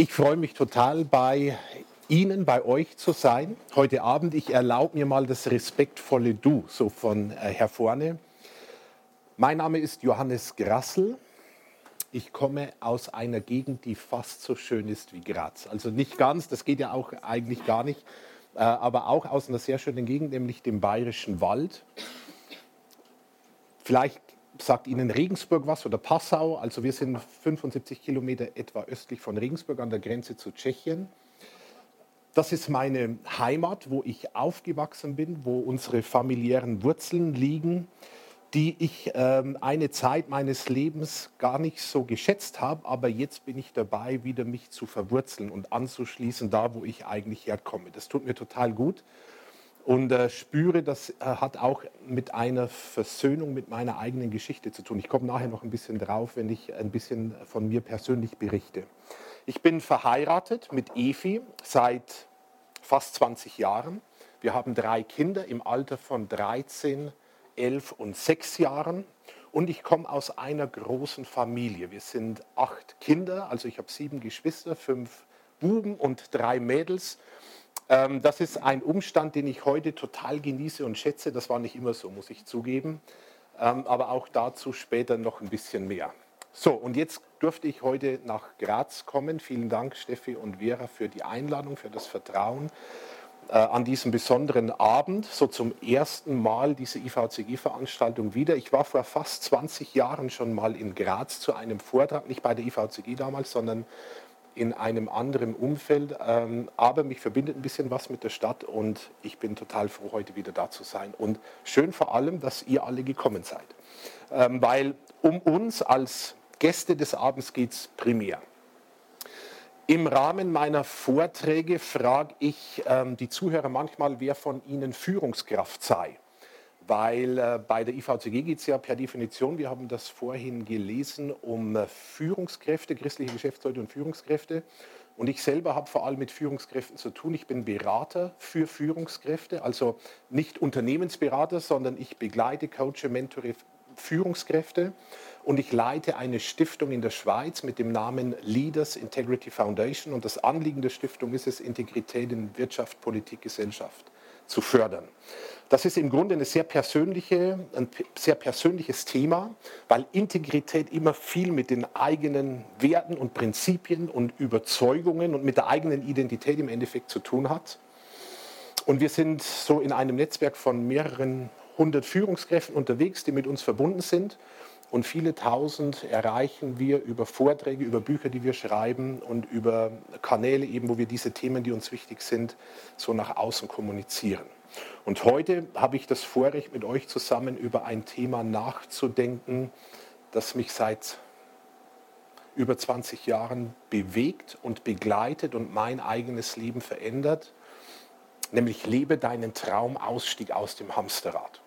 Ich freue mich total bei Ihnen, bei euch zu sein heute Abend. Ich erlaube mir mal das respektvolle Du, so von äh, her vorne. Mein Name ist Johannes Grassel. Ich komme aus einer Gegend, die fast so schön ist wie Graz. Also nicht ganz, das geht ja auch eigentlich gar nicht, äh, aber auch aus einer sehr schönen Gegend, nämlich dem Bayerischen Wald. Vielleicht sagt Ihnen Regensburg was oder Passau. Also wir sind 75 Kilometer etwa östlich von Regensburg an der Grenze zu Tschechien. Das ist meine Heimat, wo ich aufgewachsen bin, wo unsere familiären Wurzeln liegen, die ich ähm, eine Zeit meines Lebens gar nicht so geschätzt habe, aber jetzt bin ich dabei, wieder mich zu verwurzeln und anzuschließen, da wo ich eigentlich herkomme. Das tut mir total gut und äh, spüre, das äh, hat auch mit einer Versöhnung mit meiner eigenen Geschichte zu tun. Ich komme nachher noch ein bisschen drauf, wenn ich ein bisschen von mir persönlich berichte. Ich bin verheiratet mit Efi seit fast 20 Jahren. Wir haben drei Kinder im Alter von 13, 11 und 6 Jahren. Und ich komme aus einer großen Familie. Wir sind acht Kinder, also ich habe sieben Geschwister, fünf Buben und drei Mädels. Ähm, das ist ein Umstand, den ich heute total genieße und schätze. Das war nicht immer so, muss ich zugeben. Ähm, aber auch dazu später noch ein bisschen mehr. So, und jetzt durfte ich heute nach Graz kommen. Vielen Dank, Steffi und Vera, für die Einladung, für das Vertrauen äh, an diesem besonderen Abend, so zum ersten Mal diese IVCG-Veranstaltung wieder. Ich war vor fast 20 Jahren schon mal in Graz zu einem Vortrag, nicht bei der IVCG damals, sondern in einem anderen Umfeld. Ähm, aber mich verbindet ein bisschen was mit der Stadt und ich bin total froh, heute wieder da zu sein. Und schön vor allem, dass ihr alle gekommen seid. Ähm, weil um uns als Gäste des Abends geht es primär. Im Rahmen meiner Vorträge frage ich ähm, die Zuhörer manchmal, wer von ihnen Führungskraft sei weil äh, bei der IVCG geht es ja per Definition, wir haben das vorhin gelesen, um äh, Führungskräfte, christliche Geschäftsleute und Führungskräfte. Und ich selber habe vor allem mit Führungskräften zu tun. Ich bin Berater für Führungskräfte, also nicht Unternehmensberater, sondern ich begleite, coache, mentore Führungskräfte. Und ich leite eine Stiftung in der Schweiz mit dem Namen Leaders Integrity Foundation. Und das Anliegen der Stiftung ist es, Integrität in Wirtschaft, Politik, Gesellschaft zu fördern. Das ist im Grunde eine sehr persönliche, ein sehr persönliches Thema, weil Integrität immer viel mit den eigenen Werten und Prinzipien und Überzeugungen und mit der eigenen Identität im Endeffekt zu tun hat. Und wir sind so in einem Netzwerk von mehreren hundert Führungskräften unterwegs, die mit uns verbunden sind. Und viele tausend erreichen wir über Vorträge, über Bücher, die wir schreiben und über Kanäle, eben, wo wir diese Themen, die uns wichtig sind, so nach außen kommunizieren. Und heute habe ich das Vorrecht, mit euch zusammen über ein Thema nachzudenken, das mich seit über 20 Jahren bewegt und begleitet und mein eigenes Leben verändert, nämlich lebe deinen Traum, Ausstieg aus dem Hamsterrad.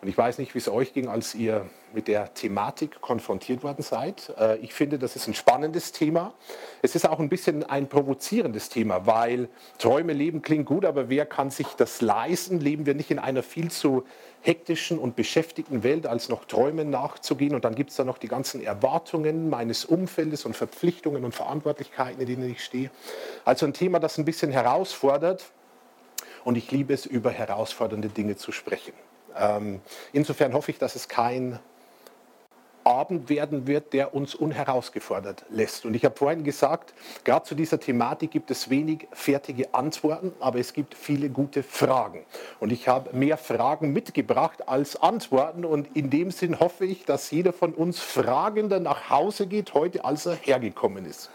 Und ich weiß nicht, wie es euch ging, als ihr mit der Thematik konfrontiert worden seid. Äh, ich finde, das ist ein spannendes Thema. Es ist auch ein bisschen ein provozierendes Thema, weil Träume leben klingt gut, aber wer kann sich das leisten? Leben wir nicht in einer viel zu hektischen und beschäftigten Welt, als noch Träumen nachzugehen? Und dann gibt es da noch die ganzen Erwartungen meines Umfeldes und Verpflichtungen und Verantwortlichkeiten, in denen ich stehe. Also ein Thema, das ein bisschen herausfordert. Und ich liebe es, über herausfordernde Dinge zu sprechen. Ähm, insofern hoffe ich, dass es kein Abend werden wird, der uns unherausgefordert lässt. Und ich habe vorhin gesagt, gerade zu dieser Thematik gibt es wenig fertige Antworten, aber es gibt viele gute Fragen. Und ich habe mehr Fragen mitgebracht als Antworten. Und in dem Sinn hoffe ich, dass jeder von uns fragender nach Hause geht heute, als er hergekommen ist.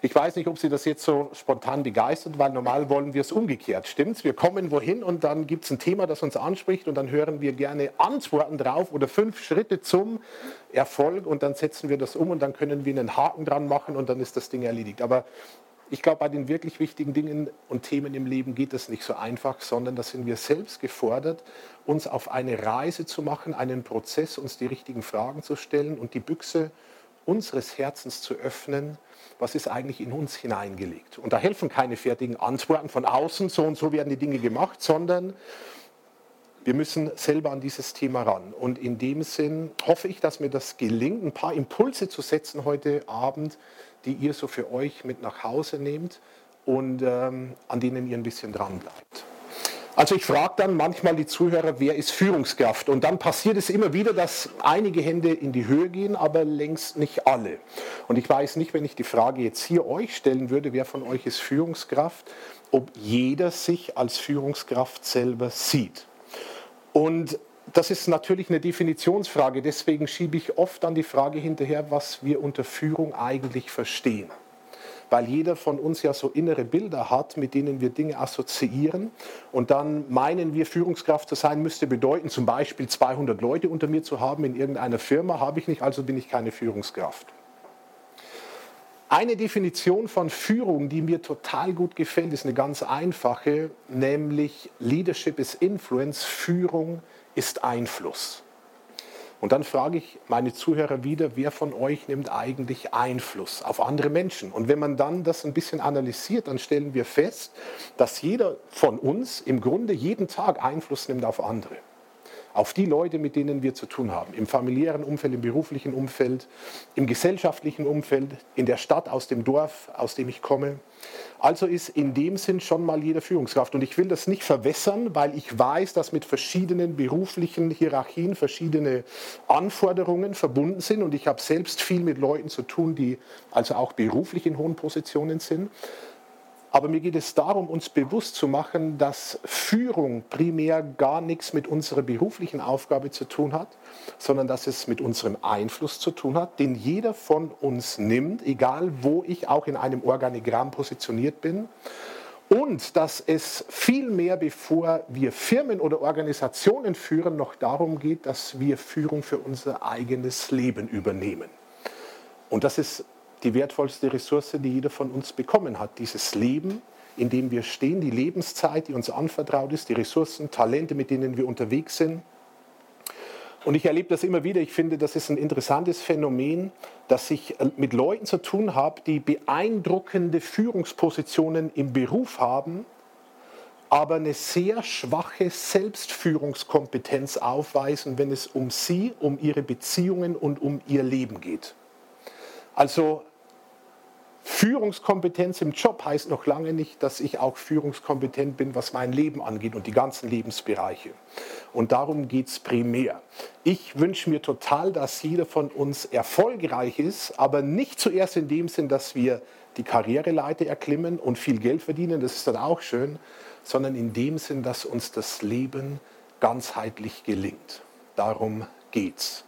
Ich weiß nicht, ob Sie das jetzt so spontan begeistert, weil normal wollen wir es umgekehrt. Stimmt's? Wir kommen wohin und dann gibt es ein Thema, das uns anspricht und dann hören wir gerne Antworten drauf oder fünf Schritte zum Erfolg und dann setzen wir das um und dann können wir einen Haken dran machen und dann ist das Ding erledigt. Aber ich glaube, bei den wirklich wichtigen Dingen und Themen im Leben geht das nicht so einfach, sondern da sind wir selbst gefordert, uns auf eine Reise zu machen, einen Prozess, uns die richtigen Fragen zu stellen und die Büchse unseres Herzens zu öffnen was ist eigentlich in uns hineingelegt. Und da helfen keine fertigen Antworten von außen, so und so werden die Dinge gemacht, sondern wir müssen selber an dieses Thema ran. Und in dem Sinn hoffe ich, dass mir das gelingt, ein paar Impulse zu setzen heute Abend, die ihr so für euch mit nach Hause nehmt und ähm, an denen ihr ein bisschen dran bleibt. Also ich frage dann manchmal die Zuhörer, wer ist Führungskraft? Und dann passiert es immer wieder, dass einige Hände in die Höhe gehen, aber längst nicht alle. Und ich weiß nicht, wenn ich die Frage jetzt hier euch stellen würde, wer von euch ist Führungskraft, ob jeder sich als Führungskraft selber sieht. Und das ist natürlich eine Definitionsfrage, deswegen schiebe ich oft an die Frage hinterher, was wir unter Führung eigentlich verstehen weil jeder von uns ja so innere Bilder hat, mit denen wir Dinge assoziieren. Und dann meinen wir, Führungskraft zu sein, müsste bedeuten, zum Beispiel 200 Leute unter mir zu haben in irgendeiner Firma, habe ich nicht, also bin ich keine Führungskraft. Eine Definition von Führung, die mir total gut gefällt, ist eine ganz einfache, nämlich Leadership is Influence, Führung ist Einfluss. Und dann frage ich meine Zuhörer wieder, wer von euch nimmt eigentlich Einfluss auf andere Menschen? Und wenn man dann das ein bisschen analysiert, dann stellen wir fest, dass jeder von uns im Grunde jeden Tag Einfluss nimmt auf andere auf die Leute, mit denen wir zu tun haben, im familiären Umfeld, im beruflichen Umfeld, im gesellschaftlichen Umfeld, in der Stadt, aus dem Dorf, aus dem ich komme. Also ist in dem Sinn schon mal jeder Führungskraft. Und ich will das nicht verwässern, weil ich weiß, dass mit verschiedenen beruflichen Hierarchien verschiedene Anforderungen verbunden sind. Und ich habe selbst viel mit Leuten zu tun, die also auch beruflich in hohen Positionen sind. Aber mir geht es darum, uns bewusst zu machen, dass Führung primär gar nichts mit unserer beruflichen Aufgabe zu tun hat, sondern dass es mit unserem Einfluss zu tun hat, den jeder von uns nimmt, egal wo ich auch in einem Organigramm positioniert bin. Und dass es vielmehr, bevor wir Firmen oder Organisationen führen, noch darum geht, dass wir Führung für unser eigenes Leben übernehmen. Und das ist die wertvollste Ressource, die jeder von uns bekommen hat. Dieses Leben, in dem wir stehen, die Lebenszeit, die uns anvertraut ist, die Ressourcen, Talente, mit denen wir unterwegs sind. Und ich erlebe das immer wieder. Ich finde, das ist ein interessantes Phänomen, dass ich äh, mit Leuten zu tun habe, die beeindruckende Führungspositionen im Beruf haben, aber eine sehr schwache Selbstführungskompetenz aufweisen, wenn es um sie, um ihre Beziehungen und um ihr Leben geht. Also Führungskompetenz im Job heißt noch lange nicht, dass ich auch führungskompetent bin, was mein Leben angeht und die ganzen Lebensbereiche. Und darum geht es primär. Ich wünsche mir total, dass jeder von uns erfolgreich ist, aber nicht zuerst in dem Sinn, dass wir die Karriereleiter erklimmen und viel Geld verdienen, das ist dann auch schön, sondern in dem Sinn, dass uns das Leben ganzheitlich gelingt. Darum geht's.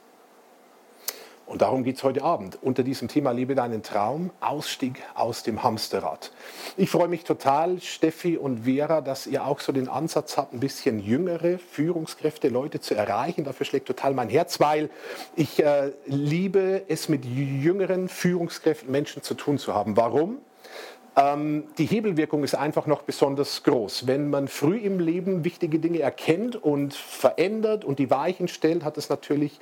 Und darum geht es heute Abend unter diesem Thema Lebe deinen Traum, Ausstieg aus dem Hamsterrad. Ich freue mich total, Steffi und Vera, dass ihr auch so den Ansatz habt, ein bisschen jüngere Führungskräfte, Leute zu erreichen. Dafür schlägt total mein Herz, weil ich äh, liebe es mit jüngeren Führungskräften, Menschen zu tun zu haben. Warum? Ähm, die Hebelwirkung ist einfach noch besonders groß. Wenn man früh im Leben wichtige Dinge erkennt und verändert und die Weichen stellt, hat es natürlich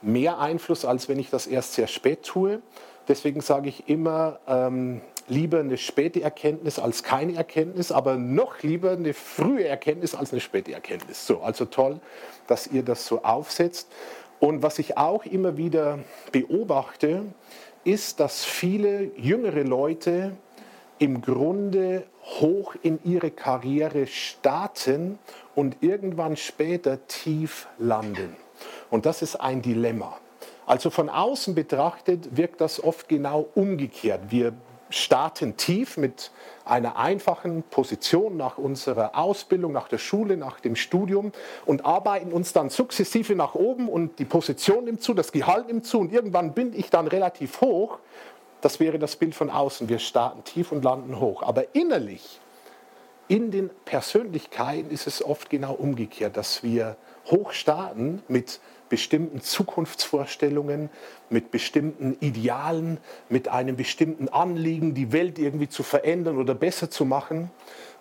mehr Einfluss, als wenn ich das erst sehr spät tue. Deswegen sage ich immer, ähm, lieber eine späte Erkenntnis als keine Erkenntnis, aber noch lieber eine frühe Erkenntnis als eine späte Erkenntnis. So, also toll, dass ihr das so aufsetzt. Und was ich auch immer wieder beobachte, ist, dass viele jüngere Leute im Grunde hoch in ihre Karriere starten und irgendwann später tief landen. Und das ist ein Dilemma. Also von außen betrachtet wirkt das oft genau umgekehrt. Wir starten tief mit einer einfachen Position nach unserer Ausbildung, nach der Schule, nach dem Studium und arbeiten uns dann sukzessive nach oben und die Position nimmt zu, das Gehalt nimmt zu und irgendwann bin ich dann relativ hoch das wäre das Bild von außen. Wir starten tief und landen hoch. Aber innerlich, in den Persönlichkeiten ist es oft genau umgekehrt, dass wir hoch starten mit bestimmten Zukunftsvorstellungen, mit bestimmten Idealen, mit einem bestimmten Anliegen, die Welt irgendwie zu verändern oder besser zu machen.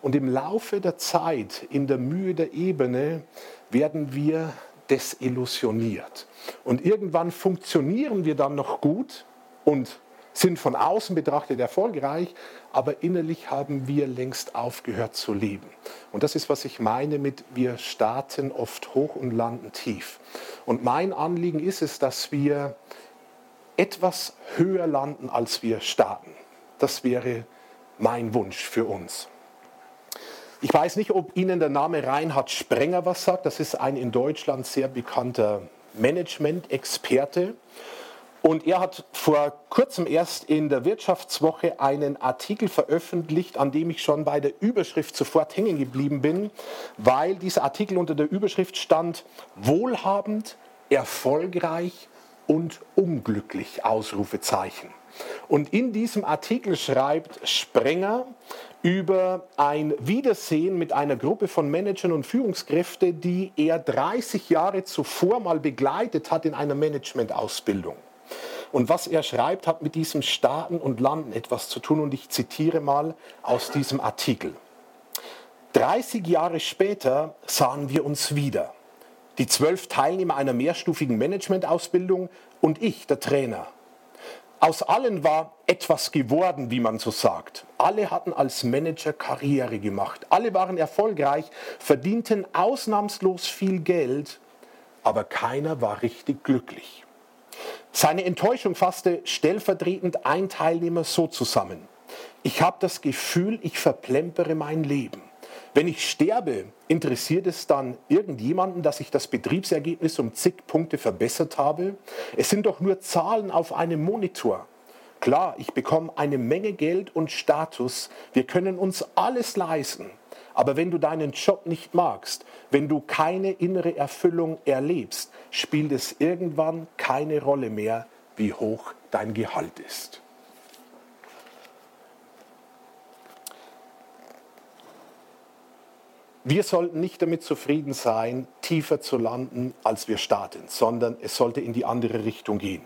Und im Laufe der Zeit, in der Mühe der Ebene, werden wir desillusioniert. Und irgendwann funktionieren wir dann noch gut und sind von außen betrachtet erfolgreich, aber innerlich haben wir längst aufgehört zu leben. Und das ist, was ich meine mit, wir starten oft hoch und landen tief. Und mein Anliegen ist es, dass wir etwas höher landen, als wir starten. Das wäre mein Wunsch für uns. Ich weiß nicht, ob Ihnen der Name Reinhard Sprenger was sagt. Das ist ein in Deutschland sehr bekannter Management-Experte. Und er hat vor kurzem erst in der Wirtschaftswoche einen Artikel veröffentlicht, an dem ich schon bei der Überschrift sofort hängen geblieben bin, weil dieser Artikel unter der Überschrift stand, wohlhabend, erfolgreich und unglücklich, Ausrufezeichen. Und in diesem Artikel schreibt Sprenger über ein Wiedersehen mit einer Gruppe von Managern und Führungskräften, die er 30 Jahre zuvor mal begleitet hat in einer Managementausbildung. Und was er schreibt, hat mit diesem Starten und Landen etwas zu tun. Und ich zitiere mal aus diesem Artikel. 30 Jahre später sahen wir uns wieder. Die zwölf Teilnehmer einer mehrstufigen Managementausbildung und ich, der Trainer. Aus allen war etwas geworden, wie man so sagt. Alle hatten als Manager Karriere gemacht. Alle waren erfolgreich, verdienten ausnahmslos viel Geld, aber keiner war richtig glücklich. Seine Enttäuschung fasste stellvertretend ein Teilnehmer so zusammen. Ich habe das Gefühl, ich verplempere mein Leben. Wenn ich sterbe, interessiert es dann irgendjemanden, dass ich das Betriebsergebnis um zig Punkte verbessert habe? Es sind doch nur Zahlen auf einem Monitor. Klar, ich bekomme eine Menge Geld und Status. Wir können uns alles leisten. Aber wenn du deinen Job nicht magst, wenn du keine innere Erfüllung erlebst, spielt es irgendwann keine Rolle mehr, wie hoch dein Gehalt ist. Wir sollten nicht damit zufrieden sein, tiefer zu landen, als wir starten, sondern es sollte in die andere Richtung gehen.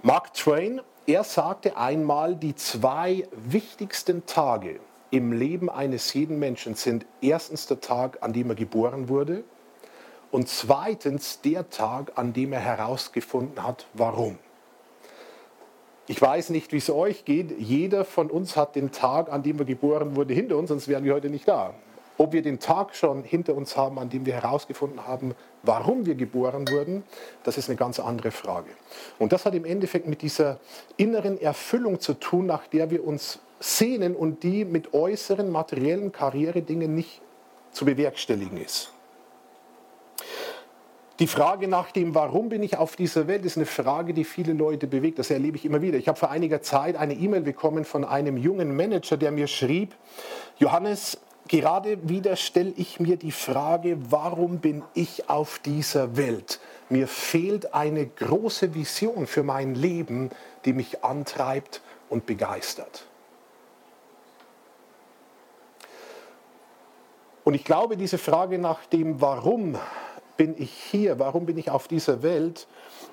Mark Twain, er sagte einmal, die zwei wichtigsten Tage im Leben eines jeden Menschen sind erstens der Tag, an dem er geboren wurde und zweitens der Tag, an dem er herausgefunden hat, warum. Ich weiß nicht, wie es euch geht. Jeder von uns hat den Tag, an dem er geboren wurde, hinter uns, sonst wären wir heute nicht da. Ob wir den Tag schon hinter uns haben, an dem wir herausgefunden haben, warum wir geboren wurden, das ist eine ganz andere Frage. Und das hat im Endeffekt mit dieser inneren Erfüllung zu tun, nach der wir uns sehnen und die mit äußeren materiellen Karrieredingen nicht zu bewerkstelligen ist. Die Frage nach dem, warum bin ich auf dieser Welt, ist eine Frage, die viele Leute bewegt. Das erlebe ich immer wieder. Ich habe vor einiger Zeit eine E-Mail bekommen von einem jungen Manager, der mir schrieb, Johannes, Gerade wieder stelle ich mir die Frage, warum bin ich auf dieser Welt? Mir fehlt eine große Vision für mein Leben, die mich antreibt und begeistert. Und ich glaube, diese Frage nach dem, warum bin ich hier, warum bin ich auf dieser Welt,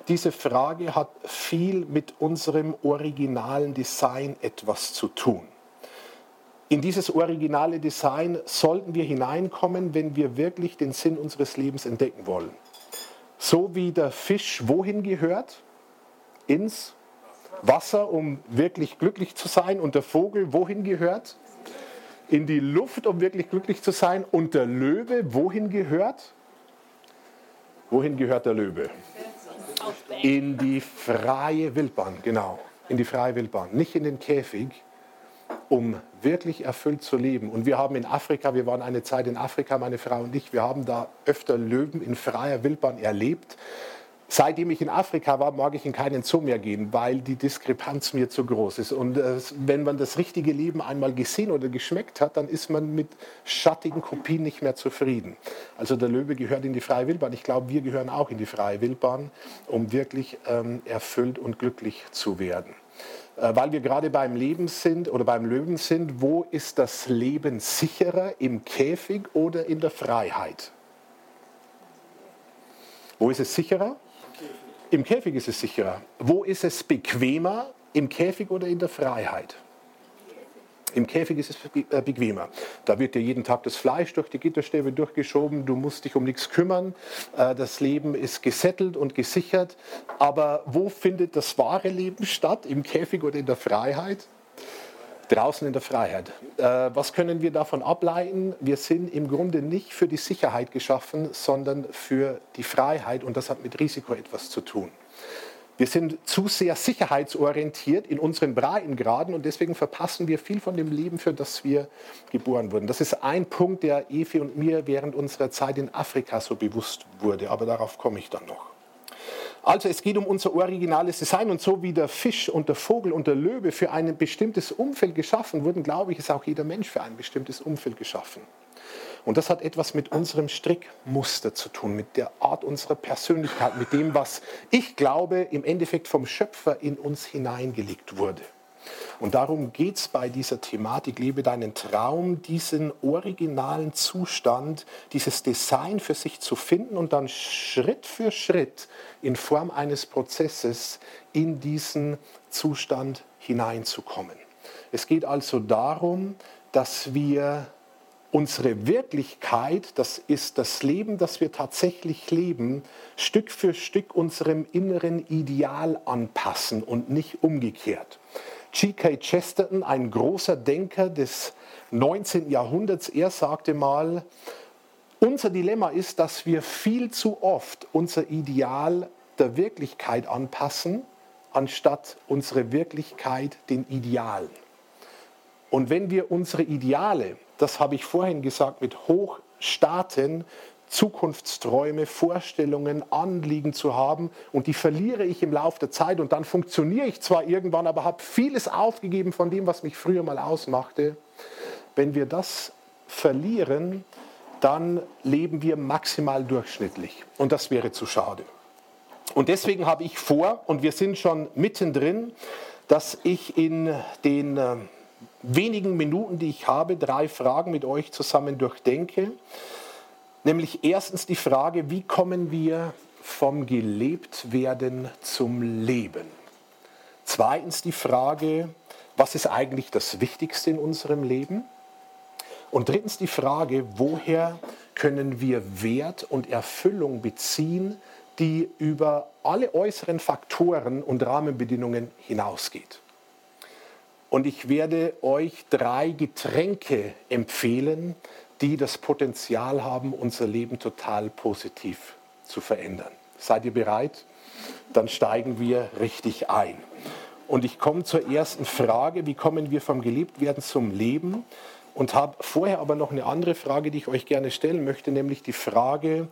diese Frage hat viel mit unserem originalen Design etwas zu tun. In dieses originale Design sollten wir hineinkommen, wenn wir wirklich den Sinn unseres Lebens entdecken wollen. So wie der Fisch wohin gehört? Ins Wasser, um wirklich glücklich zu sein. Und der Vogel wohin gehört? In die Luft, um wirklich glücklich zu sein. Und der Löwe wohin gehört? Wohin gehört der Löwe? In die freie Wildbahn, genau. In die freie Wildbahn. Nicht in den Käfig, um wirklich erfüllt zu leben. Und wir haben in Afrika, wir waren eine Zeit in Afrika, meine Frau und ich, wir haben da öfter Löwen in freier Wildbahn erlebt. Seitdem ich in Afrika war, mag ich in keinen Zoo mehr gehen, weil die Diskrepanz mir zu groß ist. Und äh, wenn man das richtige Leben einmal gesehen oder geschmeckt hat, dann ist man mit schattigen Kopien nicht mehr zufrieden. Also der Löwe gehört in die freie Wildbahn. Ich glaube, wir gehören auch in die freie Wildbahn, um wirklich ähm, erfüllt und glücklich zu werden. Äh, weil wir gerade beim Leben sind oder beim Löwen sind, wo ist das Leben sicherer, im Käfig oder in der Freiheit? Wo ist es sicherer? Im Käfig ist es sicherer. Wo ist es bequemer, im Käfig oder in der Freiheit? Im Käfig ist es äh, bequemer. Da wird dir jeden Tag das Fleisch durch die Gitterstäbe durchgeschoben, du musst dich um nichts kümmern, äh, das Leben ist gesettelt und gesichert. Aber wo findet das wahre Leben statt? Im Käfig oder in der Freiheit? Draußen in der Freiheit. Äh, was können wir davon ableiten? Wir sind im Grunde nicht für die Sicherheit geschaffen, sondern für die Freiheit und das hat mit Risiko etwas zu tun. Wir sind zu sehr sicherheitsorientiert in unseren Breitengraden und deswegen verpassen wir viel von dem Leben, für das wir geboren wurden. Das ist ein Punkt, der Evi und mir während unserer Zeit in Afrika so bewusst wurde, aber darauf komme ich dann noch. Also es geht um unser originales Design und so wie der Fisch und der Vogel und der Löwe für ein bestimmtes Umfeld geschaffen wurden, glaube ich, ist auch jeder Mensch für ein bestimmtes Umfeld geschaffen. Und das hat etwas mit unserem Strickmuster zu tun, mit der Art unserer Persönlichkeit, mit dem, was ich glaube, im Endeffekt vom Schöpfer in uns hineingelegt wurde. Und darum geht es bei dieser Thematik, lebe deinen Traum, diesen originalen Zustand, dieses Design für sich zu finden und dann Schritt für Schritt in Form eines Prozesses in diesen Zustand hineinzukommen. Es geht also darum, dass wir unsere Wirklichkeit, das ist das Leben, das wir tatsächlich leben, Stück für Stück unserem inneren Ideal anpassen und nicht umgekehrt. G.K. Chesterton, ein großer Denker des 19. Jahrhunderts, er sagte mal, unser Dilemma ist, dass wir viel zu oft unser Ideal der Wirklichkeit anpassen, anstatt unsere Wirklichkeit den Idealen. Und wenn wir unsere Ideale das habe ich vorhin gesagt, mit Hochstarten, Zukunftsträume, Vorstellungen, Anliegen zu haben und die verliere ich im Laufe der Zeit und dann funktioniere ich zwar irgendwann, aber habe vieles aufgegeben von dem, was mich früher mal ausmachte. Wenn wir das verlieren, dann leben wir maximal durchschnittlich und das wäre zu schade. Und deswegen habe ich vor, und wir sind schon mittendrin, dass ich in den äh, wenigen Minuten, die ich habe, drei Fragen mit euch zusammen durchdenke. Nämlich erstens die Frage, wie kommen wir vom Gelebtwerden zum Leben? Zweitens die Frage, was ist eigentlich das Wichtigste in unserem Leben? Und drittens die Frage, woher können wir Wert und Erfüllung beziehen, die über alle äußeren Faktoren und Rahmenbedingungen hinausgeht. Und ich werde euch drei Getränke empfehlen, die das Potenzial haben, unser Leben total positiv zu verändern. Seid ihr bereit? Dann steigen wir richtig ein. Und ich komme zur ersten Frage, wie kommen wir vom Geliebtwerden zum Leben? Und habe vorher aber noch eine andere Frage, die ich euch gerne stellen möchte, nämlich die Frage,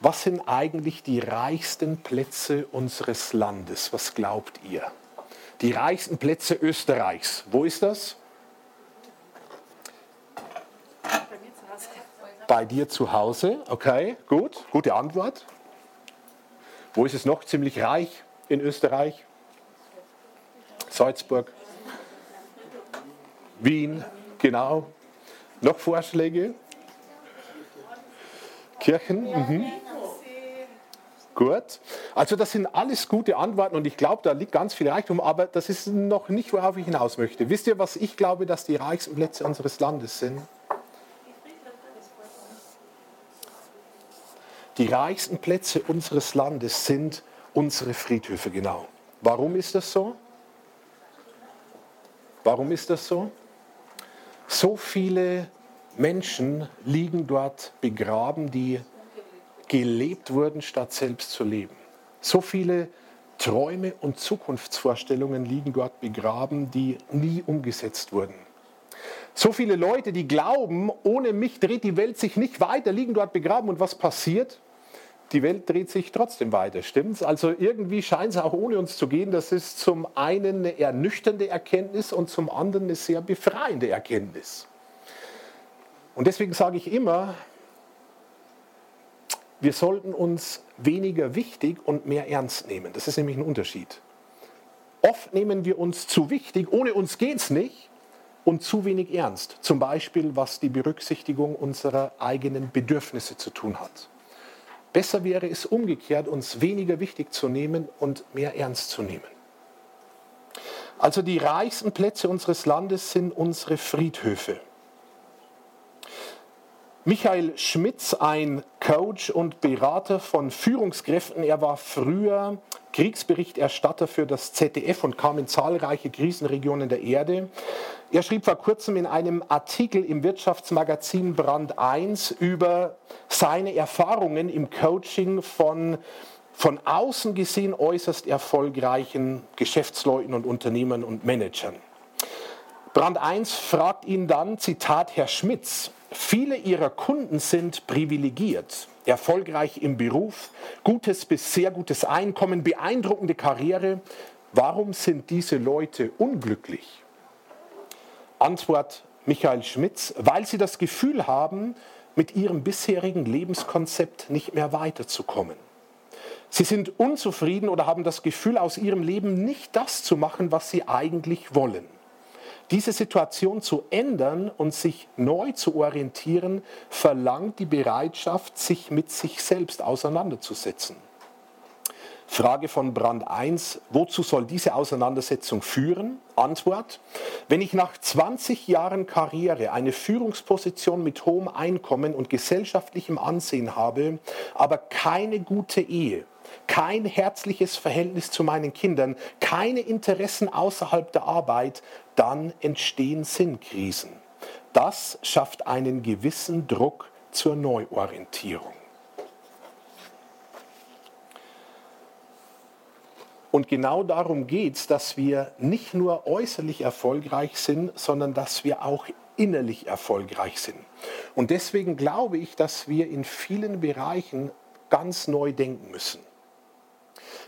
was sind eigentlich die reichsten Plätze unseres Landes? Was glaubt ihr? die reichsten Plätze Österreichs. Wo ist das? Bei dir zu Hause. Okay, gut, gute Antwort. Wo ist es noch ziemlich reich in Österreich? Salzburg. Wien, genau. Noch Vorschläge? Kirchen? Mhm. Gut. Also das sind alles gute Antworten und ich glaube, da liegt ganz viel Reichtum, aber das ist noch nicht, worauf ich hinaus möchte. Wisst ihr, was ich glaube, dass die reichsten Plätze unseres Landes sind? Die reichsten Plätze unseres Landes sind unsere Friedhöfe, genau. Warum ist das so? Warum ist das so? So viele Menschen liegen dort begraben, die gelebt wurden, statt selbst zu leben. So viele Träume und Zukunftsvorstellungen liegen dort begraben, die nie umgesetzt wurden. So viele Leute, die glauben, ohne mich dreht die Welt sich nicht weiter, liegen dort begraben. Und was passiert? Die Welt dreht sich trotzdem weiter, stimmt's? Also irgendwie scheint es auch ohne uns zu gehen. Das ist zum einen eine ernüchternde Erkenntnis und zum anderen eine sehr befreiende Erkenntnis. Und deswegen sage ich immer, wir sollten uns weniger wichtig und mehr ernst nehmen. Das ist nämlich ein Unterschied. Oft nehmen wir uns zu wichtig, ohne uns geht es nicht, und zu wenig ernst. Zum Beispiel, was die Berücksichtigung unserer eigenen Bedürfnisse zu tun hat. Besser wäre es umgekehrt, uns weniger wichtig zu nehmen und mehr ernst zu nehmen. Also die reichsten Plätze unseres Landes sind unsere Friedhöfe. Michael Schmitz, ein Coach und Berater von Führungskräften. Er war früher Kriegsberichterstatter für das ZDF und kam in zahlreiche Krisenregionen der Erde. Er schrieb vor kurzem in einem Artikel im Wirtschaftsmagazin Brand 1 über seine Erfahrungen im Coaching von von außen gesehen äußerst erfolgreichen Geschäftsleuten und Unternehmern und Managern. Brand 1 fragt ihn dann, Zitat Herr Schmitz, viele Ihrer Kunden sind privilegiert, erfolgreich im Beruf, gutes bis sehr gutes Einkommen, beeindruckende Karriere. Warum sind diese Leute unglücklich? Antwort Michael Schmitz, weil sie das Gefühl haben, mit ihrem bisherigen Lebenskonzept nicht mehr weiterzukommen. Sie sind unzufrieden oder haben das Gefühl, aus ihrem Leben nicht das zu machen, was sie eigentlich wollen. Diese Situation zu ändern und sich neu zu orientieren, verlangt die Bereitschaft, sich mit sich selbst auseinanderzusetzen. Frage von Brand 1, wozu soll diese Auseinandersetzung führen? Antwort, wenn ich nach 20 Jahren Karriere eine Führungsposition mit hohem Einkommen und gesellschaftlichem Ansehen habe, aber keine gute Ehe, kein herzliches Verhältnis zu meinen Kindern, keine Interessen außerhalb der Arbeit, dann entstehen Sinnkrisen. Das schafft einen gewissen Druck zur Neuorientierung. Und genau darum geht es, dass wir nicht nur äußerlich erfolgreich sind, sondern dass wir auch innerlich erfolgreich sind. Und deswegen glaube ich, dass wir in vielen Bereichen ganz neu denken müssen.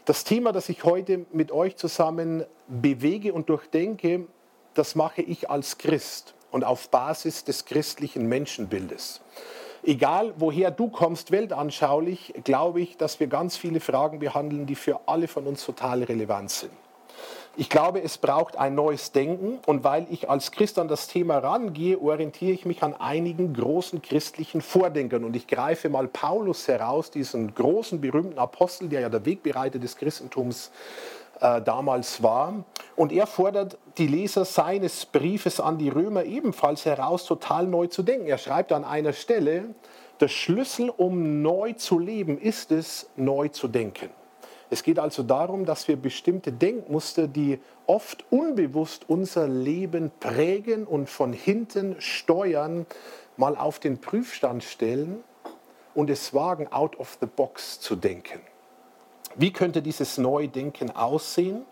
Das Thema, das ich heute mit euch zusammen bewege und durchdenke, das mache ich als Christ und auf Basis des christlichen Menschenbildes. Egal woher du kommst, weltanschaulich, glaube ich, dass wir ganz viele Fragen behandeln, die für alle von uns total relevant sind. Ich glaube, es braucht ein neues Denken und weil ich als Christ an das Thema rangehe, orientiere ich mich an einigen großen christlichen Vordenkern und ich greife mal Paulus heraus, diesen großen berühmten Apostel, der ja der Wegbereiter des Christentums äh, damals war. Und er fordert die Leser seines Briefes an die Römer ebenfalls heraus, total neu zu denken. Er schreibt an einer Stelle, der Schlüssel, um neu zu leben, ist es, neu zu denken. Es geht also darum, dass wir bestimmte Denkmuster, die oft unbewusst unser Leben prägen und von hinten steuern, mal auf den Prüfstand stellen und es wagen, out of the box zu denken. Wie könnte dieses Neudenken aussehen?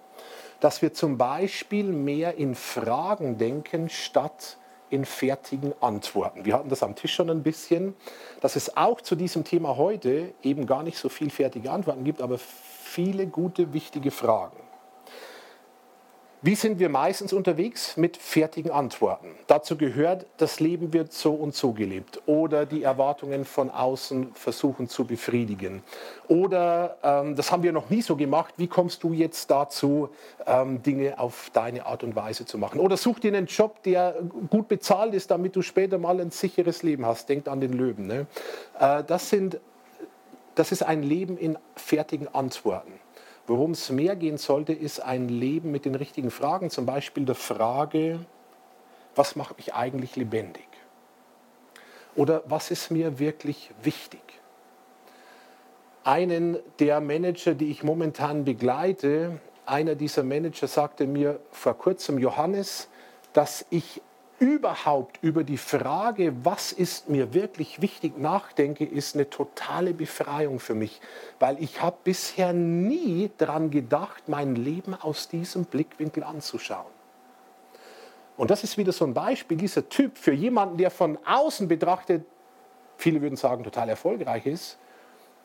Dass wir zum Beispiel mehr in Fragen denken statt in fertigen Antworten. Wir hatten das am Tisch schon ein bisschen, dass es auch zu diesem Thema heute eben gar nicht so viel fertige Antworten gibt, aber viele gute, wichtige Fragen. Wie sind wir meistens unterwegs? Mit fertigen Antworten. Dazu gehört, das Leben wird so und so gelebt oder die Erwartungen von außen versuchen zu befriedigen. Oder ähm, das haben wir noch nie so gemacht, wie kommst du jetzt dazu, ähm, Dinge auf deine Art und Weise zu machen? Oder such dir einen Job, der gut bezahlt ist, damit du später mal ein sicheres Leben hast. Denkt an den Löwen. Ne? Äh, das, sind, das ist ein Leben in fertigen Antworten. Worum es mehr gehen sollte, ist ein Leben mit den richtigen Fragen, zum Beispiel der Frage, was macht mich eigentlich lebendig? Oder was ist mir wirklich wichtig? Einen der Manager, die ich momentan begleite, einer dieser Manager sagte mir vor kurzem, Johannes, dass ich überhaupt über die Frage, was ist mir wirklich wichtig, nachdenke, ist eine totale Befreiung für mich, weil ich habe bisher nie daran gedacht, mein Leben aus diesem Blickwinkel anzuschauen. Und das ist wieder so ein Beispiel, dieser Typ für jemanden, der von außen betrachtet, viele würden sagen, total erfolgreich ist,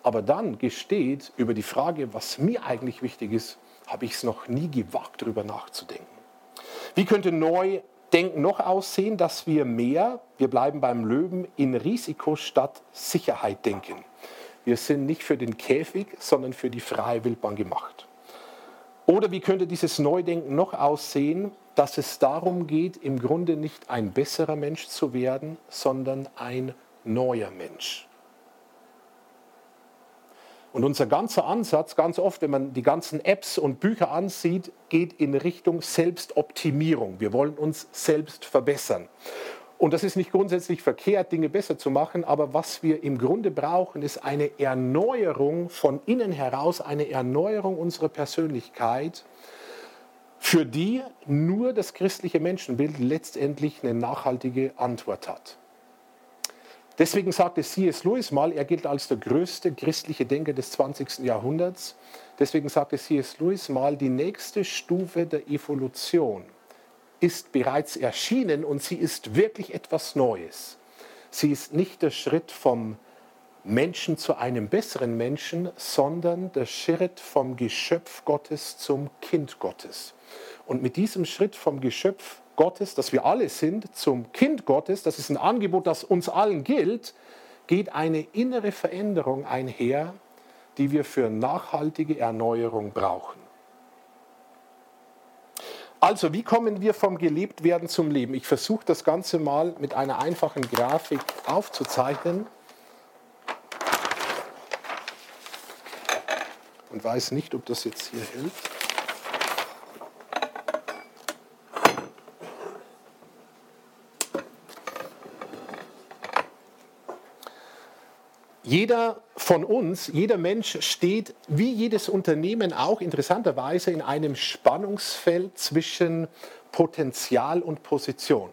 aber dann gesteht über die Frage, was mir eigentlich wichtig ist, habe ich es noch nie gewagt, darüber nachzudenken. Wie könnte neu Denken noch aussehen, dass wir mehr, wir bleiben beim Löwen, in Risiko statt Sicherheit denken. Wir sind nicht für den Käfig, sondern für die freie Wildbahn gemacht. Oder wie könnte dieses Neudenken noch aussehen, dass es darum geht, im Grunde nicht ein besserer Mensch zu werden, sondern ein neuer Mensch. Und unser ganzer Ansatz, ganz oft, wenn man die ganzen Apps und Bücher ansieht, geht in Richtung Selbstoptimierung. Wir wollen uns selbst verbessern. Und das ist nicht grundsätzlich verkehrt, Dinge besser zu machen, aber was wir im Grunde brauchen, ist eine Erneuerung von innen heraus, eine Erneuerung unserer Persönlichkeit, für die nur das christliche Menschenbild letztendlich eine nachhaltige Antwort hat. Deswegen sagte C.S. Lewis mal, er gilt als der größte christliche Denker des 20. Jahrhunderts. Deswegen sagte C.S. Lewis mal, die nächste Stufe der Evolution ist bereits erschienen und sie ist wirklich etwas Neues. Sie ist nicht der Schritt vom Menschen zu einem besseren Menschen, sondern der Schritt vom Geschöpf Gottes zum Kind Gottes. Und mit diesem Schritt vom Geschöpf Gottes, das wir alle sind, zum Kind Gottes, das ist ein Angebot, das uns allen gilt, geht eine innere Veränderung einher, die wir für nachhaltige Erneuerung brauchen. Also, wie kommen wir vom Gelebtwerden zum Leben? Ich versuche das Ganze mal mit einer einfachen Grafik aufzuzeichnen. Und weiß nicht, ob das jetzt hier hilft. Jeder von uns, jeder Mensch steht, wie jedes Unternehmen auch interessanterweise, in einem Spannungsfeld zwischen Potenzial und Position.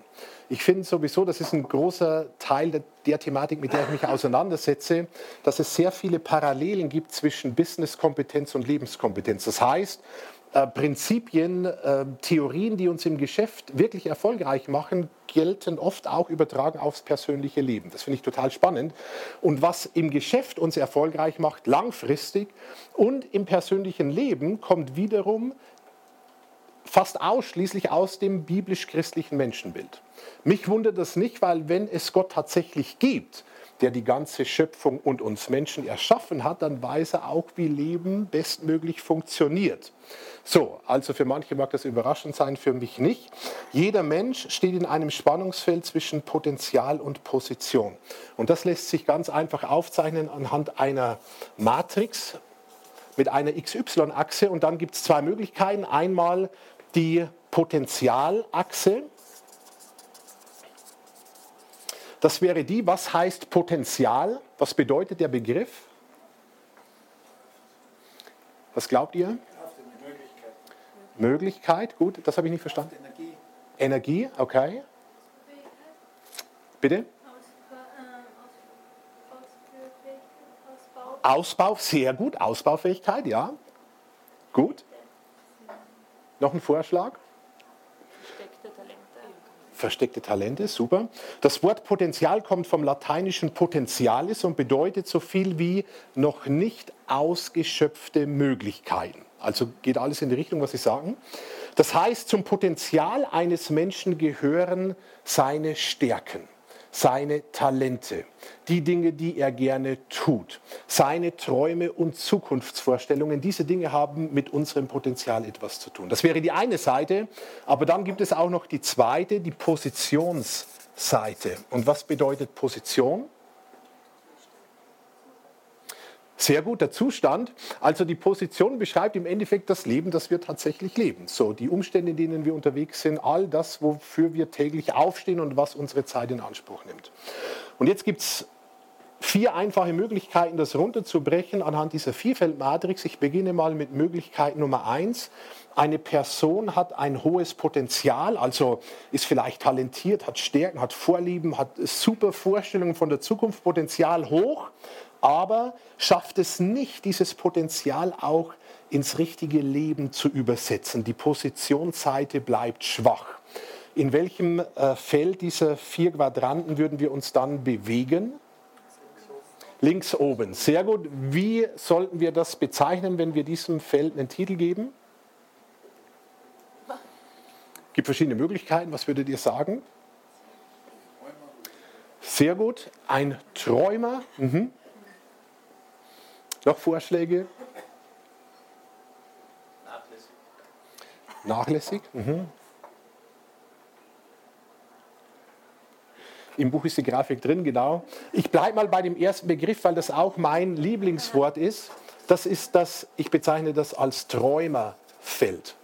Ich finde sowieso, das ist ein großer Teil der, der, Thematik, mit der ich mich auseinandersetze, dass es sehr viele Parallelen gibt zwischen Businesskompetenz und Lebenskompetenz. Das heißt, äh, Prinzipien, äh, Theorien, die uns im Geschäft wirklich erfolgreich machen, gelten oft auch übertragen aufs persönliche Leben. Das finde ich total spannend. Und was im Geschäft uns erfolgreich macht, langfristig und im persönlichen Leben, kommt wiederum fast ausschließlich aus dem biblisch-christlichen Menschenbild. Mich wundert das nicht, weil wenn es Gott tatsächlich gibt, der die ganze Schöpfung und uns Menschen erschaffen hat, dann weiß er auch, wie Leben bestmöglich funktioniert. So, also für manche mag das überraschend sein, für mich nicht. Jeder Mensch steht in einem Spannungsfeld zwischen Potenzial und Position. Und das lässt sich ganz einfach aufzeichnen anhand einer Matrix mit einer XY-Achse. Und dann gibt es zwei Möglichkeiten. Einmal die Potenzialachse. Das wäre die, was heißt Potenzial? Was bedeutet der Begriff? Was glaubt ihr? Möglichkeit, gut, das habe ich nicht verstanden. Energie. Energie, okay. Bitte? Ausbau, sehr gut. Ausbaufähigkeit, ja. Gut. Noch ein Vorschlag? Versteckte Talente. Super. Das Wort Potenzial kommt vom lateinischen Potentialis und bedeutet so viel wie noch nicht ausgeschöpfte Möglichkeiten. Also geht alles in die Richtung, was Sie sagen. Das heißt, zum Potenzial eines Menschen gehören seine Stärken, seine Talente, die Dinge, die er gerne tut, seine Träume und Zukunftsvorstellungen. Diese Dinge haben mit unserem Potenzial etwas zu tun. Das wäre die eine Seite, aber dann gibt es auch noch die zweite, die Positionsseite. Und was bedeutet Position? Sehr guter Zustand. Also die Position beschreibt im Endeffekt das Leben, das wir tatsächlich leben. So die Umstände, in denen wir unterwegs sind, all das, wofür wir täglich aufstehen und was unsere Zeit in Anspruch nimmt. Und jetzt gibt es vier einfache Möglichkeiten, das runterzubrechen anhand dieser Vierfeldmatrix. Ich beginne mal mit Möglichkeit Nummer eins. Eine Person hat ein hohes Potenzial, also ist vielleicht talentiert, hat Stärken, hat Vorlieben, hat super Vorstellungen von der Zukunft, Potenzial hoch, aber schafft es nicht, dieses Potenzial auch ins richtige Leben zu übersetzen. Die Positionsseite bleibt schwach. In welchem äh, Feld dieser vier Quadranten würden wir uns dann bewegen? Links oben. Sehr gut. Wie sollten wir das bezeichnen, wenn wir diesem Feld einen Titel geben? Es gibt verschiedene Möglichkeiten. Was würdet ihr sagen? Sehr gut. Ein Träumer. Mhm. Noch Vorschläge? Nachlässig. Nachlässig? Mhm. Im Buch ist die Grafik drin, genau. Ich bleibe mal bei dem ersten Begriff, weil das auch mein Lieblingswort ist. das ist das, ich bezeichne das als Träumerfeld.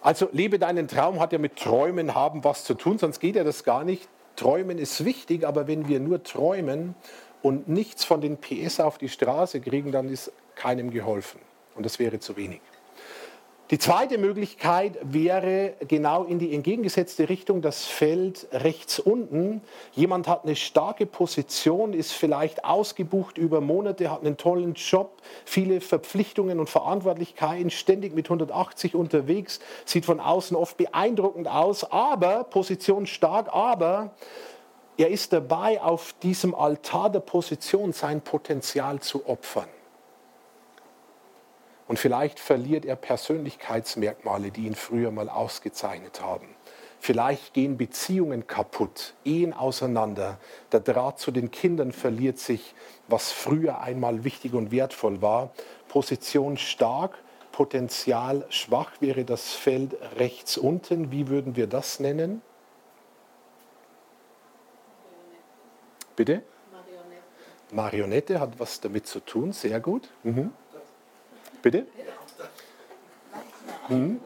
Also lebe deinen Traum hat ja mit Träumen haben was zu tun, sonst geht ja das gar nicht. Träumen ist wichtig, aber wenn wir nur träumen und nichts von den PS auf die Straße kriegen, dann ist keinem geholfen. Und das wäre zu wenig. Die zweite Möglichkeit wäre genau in die entgegengesetzte Richtung, das Feld rechts unten. Jemand hat eine starke Position, ist vielleicht ausgebucht über Monate, hat einen tollen Job, viele Verpflichtungen und Verantwortlichkeiten, ständig mit 180 unterwegs, sieht von außen oft beeindruckend aus, aber Position stark, aber er ist dabei, auf diesem Altar der Position sein Potenzial zu opfern. Und vielleicht verliert er Persönlichkeitsmerkmale, die ihn früher mal ausgezeichnet haben. Vielleicht gehen Beziehungen kaputt, Ehen auseinander. Der Draht zu den Kindern verliert sich, was früher einmal wichtig und wertvoll war. Position stark, Potenzial schwach wäre das Feld rechts unten. Wie würden wir das nennen? Bitte? Marionette. Marionette hat was damit zu tun, sehr gut. Mhm. Bitte? Hm?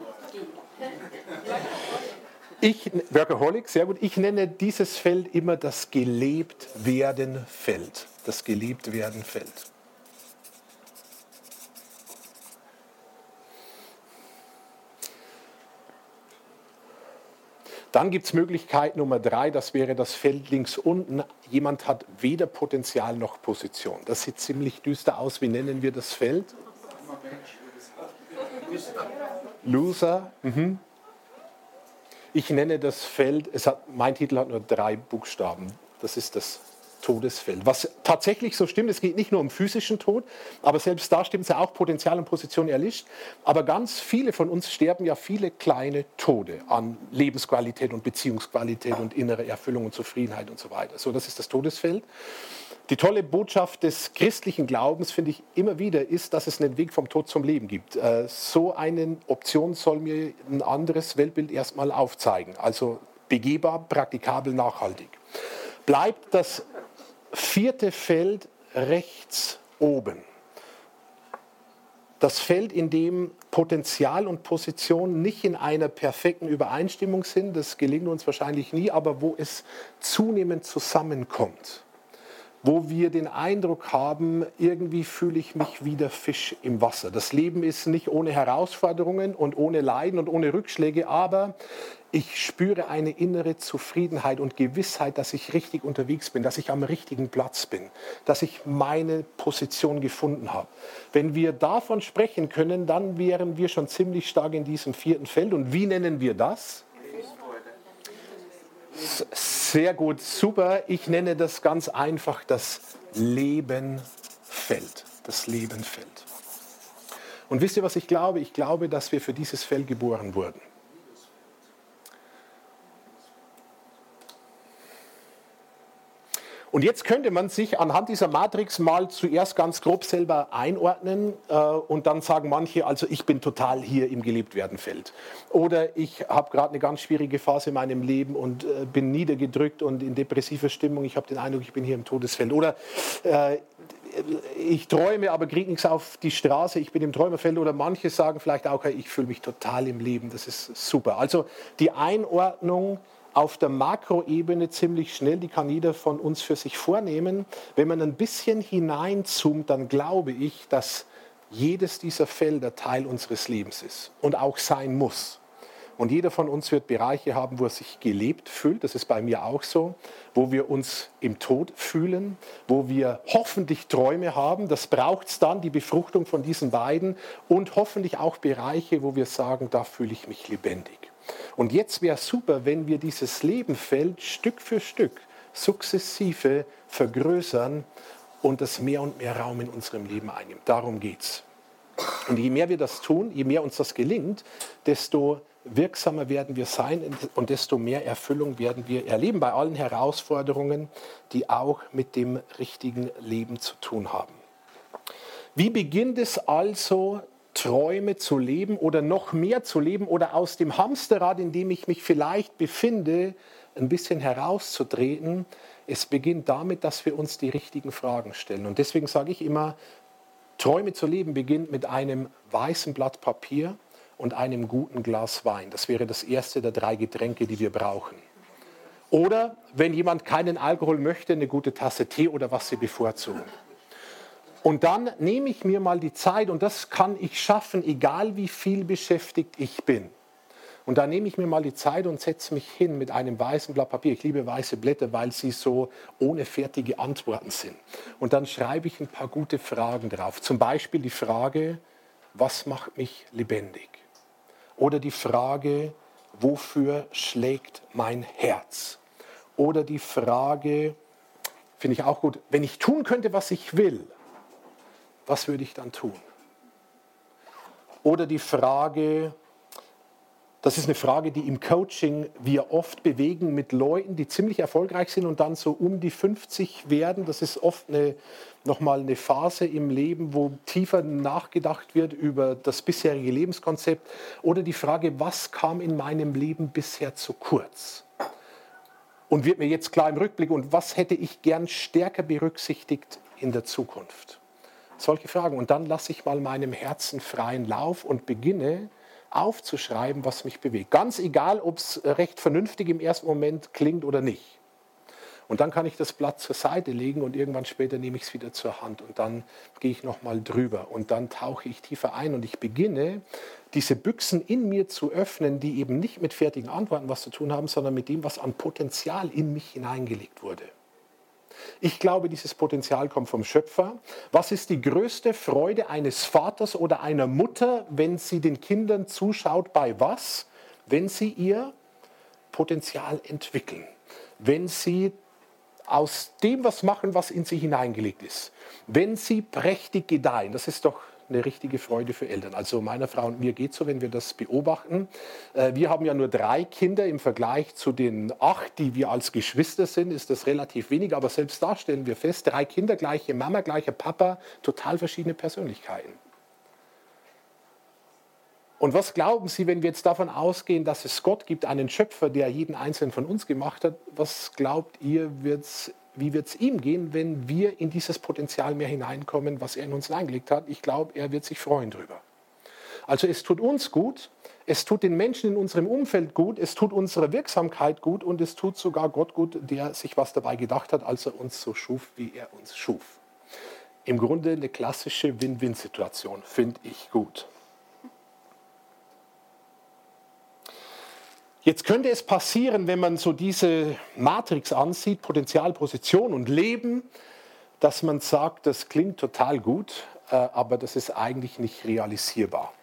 Ich, Workaholic, sehr gut. Ich nenne dieses Feld immer das gelebt werden Feld. Das gelebt Dann gibt es Möglichkeit Nummer drei, das wäre das Feld links unten. Jemand hat weder Potenzial noch Position. Das sieht ziemlich düster aus. Wie nennen wir das Feld? Loser. Mhm. Ich nenne das Feld, es hat, mein Titel hat nur drei Buchstaben. Das ist das Todesfeld. Was tatsächlich so stimmt, es geht nicht nur um physischen Tod, aber selbst da stimmt es ja auch, Potenzial und Position erlischt. Aber ganz viele von uns sterben ja viele kleine Tode an Lebensqualität und Beziehungsqualität und innere Erfüllung und Zufriedenheit und so weiter. So, das ist das Todesfeld. Die tolle Botschaft des christlichen Glaubens, finde ich immer wieder, ist, dass es einen Weg vom Tod zum Leben gibt. Äh, so eine Option soll mir ein anderes Weltbild erstmal aufzeigen. Also begehbar, praktikabel, nachhaltig. Bleibt das vierte Feld rechts oben. Das Feld, in dem Potenzial und Position nicht in einer perfekten Übereinstimmung sind, das gelingt uns wahrscheinlich nie, aber wo es zunehmend zusammenkommt wo wir den Eindruck haben, irgendwie fühle ich mich wie der Fisch im Wasser. Das Leben ist nicht ohne Herausforderungen und ohne Leiden und ohne Rückschläge, aber ich spüre eine innere Zufriedenheit und Gewissheit, dass ich richtig unterwegs bin, dass ich am richtigen Platz bin, dass ich meine Position gefunden habe. Wenn wir davon sprechen können, dann wären wir schon ziemlich stark in diesem vierten Feld. Und wie nennen wir das? Sehr gut, super. Ich nenne das ganz einfach das Lebenfeld. Das Lebenfeld. Und wisst ihr, was ich glaube? Ich glaube, dass wir für dieses Feld geboren wurden. Und jetzt könnte man sich anhand dieser Matrix mal zuerst ganz grob selber einordnen äh, und dann sagen manche, also ich bin total hier im Gelebtwerdenfeld. Oder ich habe gerade eine ganz schwierige Phase in meinem Leben und äh, bin niedergedrückt und in depressiver Stimmung. Ich habe den Eindruck, ich bin hier im Todesfeld. Oder äh, ich träume, aber kriege nichts auf die Straße, ich bin im Träumerfeld. Oder manche sagen vielleicht auch, ich fühle mich total im Leben, das ist super. Also die Einordnung auf der Makroebene ziemlich schnell, die kann jeder von uns für sich vornehmen. Wenn man ein bisschen hineinzoomt, dann glaube ich, dass jedes dieser Felder Teil unseres Lebens ist und auch sein muss. Und jeder von uns wird Bereiche haben, wo er sich gelebt fühlt, das ist bei mir auch so, wo wir uns im Tod fühlen, wo wir hoffentlich Träume haben, das braucht es dann, die Befruchtung von diesen beiden und hoffentlich auch Bereiche, wo wir sagen, da fühle ich mich lebendig. Und jetzt wäre super, wenn wir dieses Lebenfeld Stück für Stück sukzessive vergrößern und das mehr und mehr Raum in unserem Leben einnimmt. Darum geht es. Und je mehr wir das tun, je mehr uns das gelingt, desto wirksamer werden wir sein und desto mehr Erfüllung werden wir erleben bei allen Herausforderungen, die auch mit dem richtigen Leben zu tun haben. Wie beginnt es also, Träume zu leben oder noch mehr zu leben oder aus dem Hamsterrad, in dem ich mich vielleicht befinde, ein bisschen herauszutreten. Es beginnt damit, dass wir uns die richtigen Fragen stellen. Und deswegen sage ich immer, Träume zu leben beginnt mit einem weißen Blatt Papier und einem guten Glas Wein. Das wäre das erste der drei Getränke, die wir brauchen. Oder wenn jemand keinen Alkohol möchte, eine gute Tasse Tee oder was Sie bevorzugen. Und dann nehme ich mir mal die Zeit, und das kann ich schaffen, egal wie viel beschäftigt ich bin. Und da nehme ich mir mal die Zeit und setze mich hin mit einem weißen Blatt Papier. Ich liebe weiße Blätter, weil sie so ohne fertige Antworten sind. Und dann schreibe ich ein paar gute Fragen drauf. Zum Beispiel die Frage, was macht mich lebendig? Oder die Frage, wofür schlägt mein Herz? Oder die Frage, finde ich auch gut, wenn ich tun könnte, was ich will, was würde ich dann tun? Oder die Frage, das ist eine Frage, die im Coaching wir oft bewegen mit Leuten, die ziemlich erfolgreich sind und dann so um die 50 werden. Das ist oft eine, nochmal eine Phase im Leben, wo tiefer nachgedacht wird über das bisherige Lebenskonzept oder die Frage, was kam in meinem Leben bisher zu kurz? Und wird mir jetzt klar im Rückblick, und was hätte ich gern stärker berücksichtigt in der Zukunft? Solche Fragen. Und dann lasse ich mal meinem Herzen freien Lauf und beginne, aufzuschreiben, was mich bewegt. Ganz egal, ob es recht vernünftig im ersten Moment klingt oder nicht. Und dann kann ich das Blatt zur Seite legen und irgendwann später nehme ich es wieder zur Hand und dann gehe ich nochmal drüber und dann tauche ich tiefer ein und ich beginne, diese Büchsen in mir zu öffnen, die eben nicht mit fertigen Antworten was zu tun haben, sondern mit dem, was an Potenzial in mich hineingelegt wurde. Ich glaube, dieses Potenzial kommt vom Schöpfer. Was ist die größte Freude eines Vaters oder einer Mutter, wenn sie den Kindern zuschaut bei was? Wenn sie ihr Potenzial entwickeln. Wenn sie aus dem was machen, was in sie hineingelegt ist. Wenn sie prächtig gedeihen. Das ist doch eine richtige Freude für Eltern. Also meiner Frau und mir geht es so, wenn wir das beobachten. Äh, wir haben ja nur drei Kinder im Vergleich zu den acht, die wir als Geschwister sind, ist das relativ wenig. Aber selbst da stellen wir fest, drei Kinder, gleiche Mama, gleicher Papa, total verschiedene Persönlichkeiten. Und was glauben Sie, wenn wir jetzt davon ausgehen, dass es Gott gibt, einen Schöpfer, der jeden einzelnen von uns gemacht hat? Was glaubt ihr, wird's wie wird es ihm gehen, wenn wir in dieses Potenzial mehr hineinkommen, was er in uns eingelegt hat? Ich glaube, er wird sich freuen darüber. Also es tut uns gut, es tut den Menschen in unserem Umfeld gut, es tut unserer Wirksamkeit gut und es tut sogar Gott gut, der sich was dabei gedacht hat, als er uns so schuf, wie er uns schuf. Im Grunde eine klassische Win-Win-Situation, finde ich gut. Jetzt könnte es passieren, wenn man so diese Matrix ansieht, Potenzial, Position und Leben, dass man sagt, das klingt total gut, äh, aber das ist eigentlich nicht realisierbar.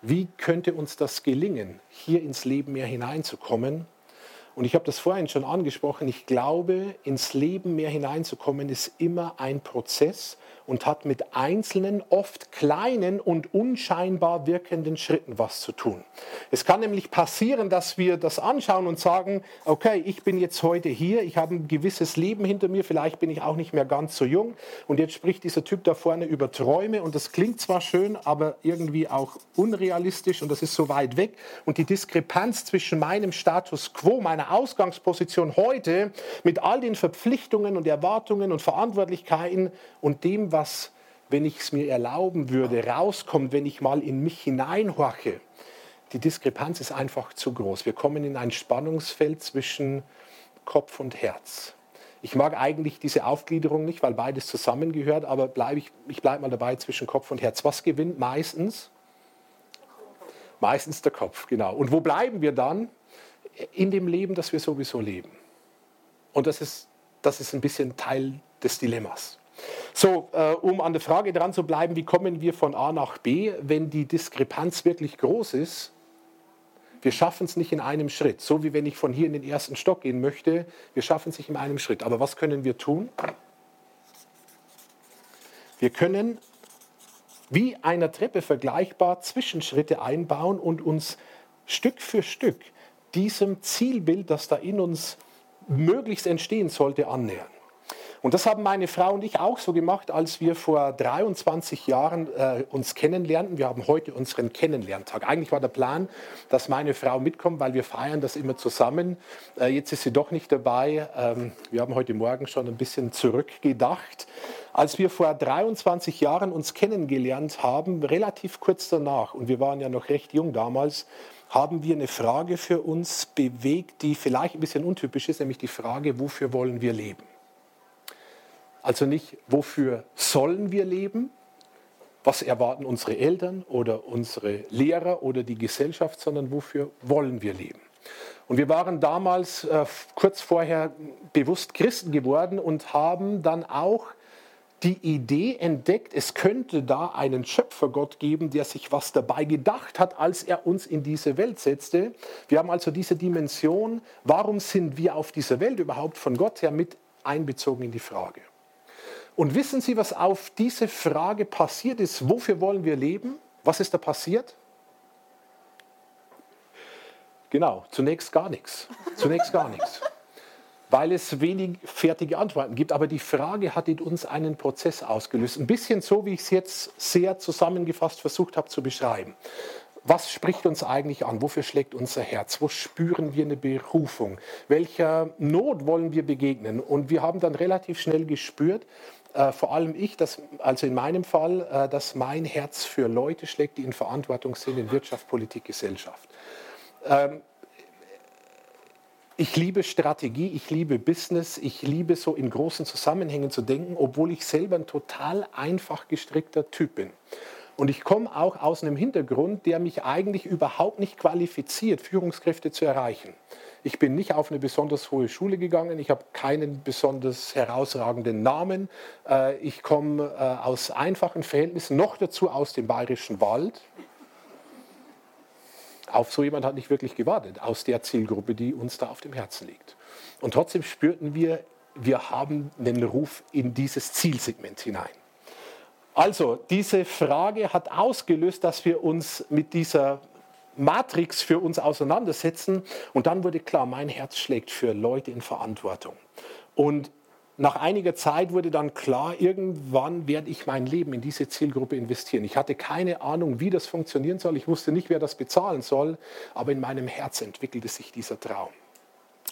Wie könnte uns das gelingen, hier ins Leben mehr hineinzukommen? Und ich habe das vorhin schon angesprochen, ich glaube, ins Leben mehr hineinzukommen ist immer ein Prozess und hat mit einzelnen, oft kleinen und unscheinbar wirkenden Schritten was zu tun. Es kann nämlich passieren, dass wir das anschauen und sagen, okay, ich bin jetzt heute hier, ich habe ein gewisses Leben hinter mir, vielleicht bin ich auch nicht mehr ganz so jung und jetzt spricht dieser Typ da vorne über Träume und das klingt zwar schön, aber irgendwie auch unrealistisch und das ist so weit weg und die Diskrepanz zwischen meinem Status quo, meiner Ausgangsposition heute mit all den Verpflichtungen und Erwartungen und Verantwortlichkeiten und dem, was was, wenn ich es mir erlauben würde, rauskommt, wenn ich mal in mich hineinhorche. Die Diskrepanz ist einfach zu groß. Wir kommen in ein Spannungsfeld zwischen Kopf und Herz. Ich mag eigentlich diese Aufgliederung nicht, weil beides zusammengehört, aber bleib ich, ich bleibe mal dabei zwischen Kopf und Herz. Was gewinnt meistens? Meistens der Kopf, genau. Und wo bleiben wir dann? In dem Leben, das wir sowieso leben. Und das ist, das ist ein bisschen Teil des Dilemmas. So, äh, um an der Frage dran zu bleiben, wie kommen wir von A nach B, wenn die Diskrepanz wirklich groß ist? Wir schaffen es nicht in einem Schritt. So wie wenn ich von hier in den ersten Stock gehen möchte, wir schaffen es nicht in einem Schritt. Aber was können wir tun? Wir können wie einer Treppe vergleichbar Zwischenschritte einbauen und uns Stück für Stück diesem Zielbild, das da in uns möglichst entstehen sollte, annähern. Und das haben meine Frau und ich auch so gemacht, als wir vor 23 Jahren äh, uns kennenlernten. Wir haben heute unseren Kennenlerntag. Eigentlich war der Plan, dass meine Frau mitkommt, weil wir feiern das immer zusammen. Äh, jetzt ist sie doch nicht dabei. Ähm, wir haben heute Morgen schon ein bisschen zurückgedacht. Als wir vor 23 Jahren uns kennengelernt haben, relativ kurz danach, und wir waren ja noch recht jung damals, haben wir eine Frage für uns bewegt, die vielleicht ein bisschen untypisch ist, nämlich die Frage, wofür wollen wir leben? Also nicht, wofür sollen wir leben, was erwarten unsere Eltern oder unsere Lehrer oder die Gesellschaft, sondern wofür wollen wir leben. Und wir waren damals äh, kurz vorher bewusst Christen geworden und haben dann auch die Idee entdeckt, es könnte da einen Schöpfergott geben, der sich was dabei gedacht hat, als er uns in diese Welt setzte. Wir haben also diese Dimension, warum sind wir auf dieser Welt überhaupt von Gott her mit einbezogen in die Frage. Und wissen Sie, was auf diese Frage passiert ist? Wofür wollen wir leben? Was ist da passiert? Genau, zunächst gar nichts. Zunächst gar nichts weil es wenig fertige Antworten gibt. Aber die Frage hat in uns einen Prozess ausgelöst. Ein bisschen so, wie ich es jetzt sehr zusammengefasst versucht habe zu beschreiben. Was spricht uns eigentlich an? Wofür schlägt unser Herz? Wo spüren wir eine Berufung? Welcher Not wollen wir begegnen? Und wir haben dann relativ schnell gespürt, äh, vor allem ich, dass, also in meinem Fall, äh, dass mein Herz für Leute schlägt, die in Verantwortung sind in Wirtschaft, Politik, Gesellschaft. Ähm, ich liebe Strategie, ich liebe Business, ich liebe so in großen Zusammenhängen zu denken, obwohl ich selber ein total einfach gestrickter Typ bin. Und ich komme auch aus einem Hintergrund, der mich eigentlich überhaupt nicht qualifiziert, Führungskräfte zu erreichen. Ich bin nicht auf eine besonders hohe Schule gegangen, ich habe keinen besonders herausragenden Namen. Äh, ich komme äh, aus einfachen Verhältnissen, noch dazu aus dem bayerischen Wald auf so jemand hat nicht wirklich gewartet, aus der Zielgruppe, die uns da auf dem Herzen liegt. Und trotzdem spürten wir, wir haben einen Ruf in dieses Zielsegment hinein. Also, diese Frage hat ausgelöst, dass wir uns mit dieser Matrix für uns auseinandersetzen. Und dann wurde klar, mein Herz schlägt für Leute in Verantwortung. Und nach einiger Zeit wurde dann klar, irgendwann werde ich mein Leben in diese Zielgruppe investieren. Ich hatte keine Ahnung, wie das funktionieren soll. Ich wusste nicht, wer das bezahlen soll. Aber in meinem Herz entwickelte sich dieser Traum.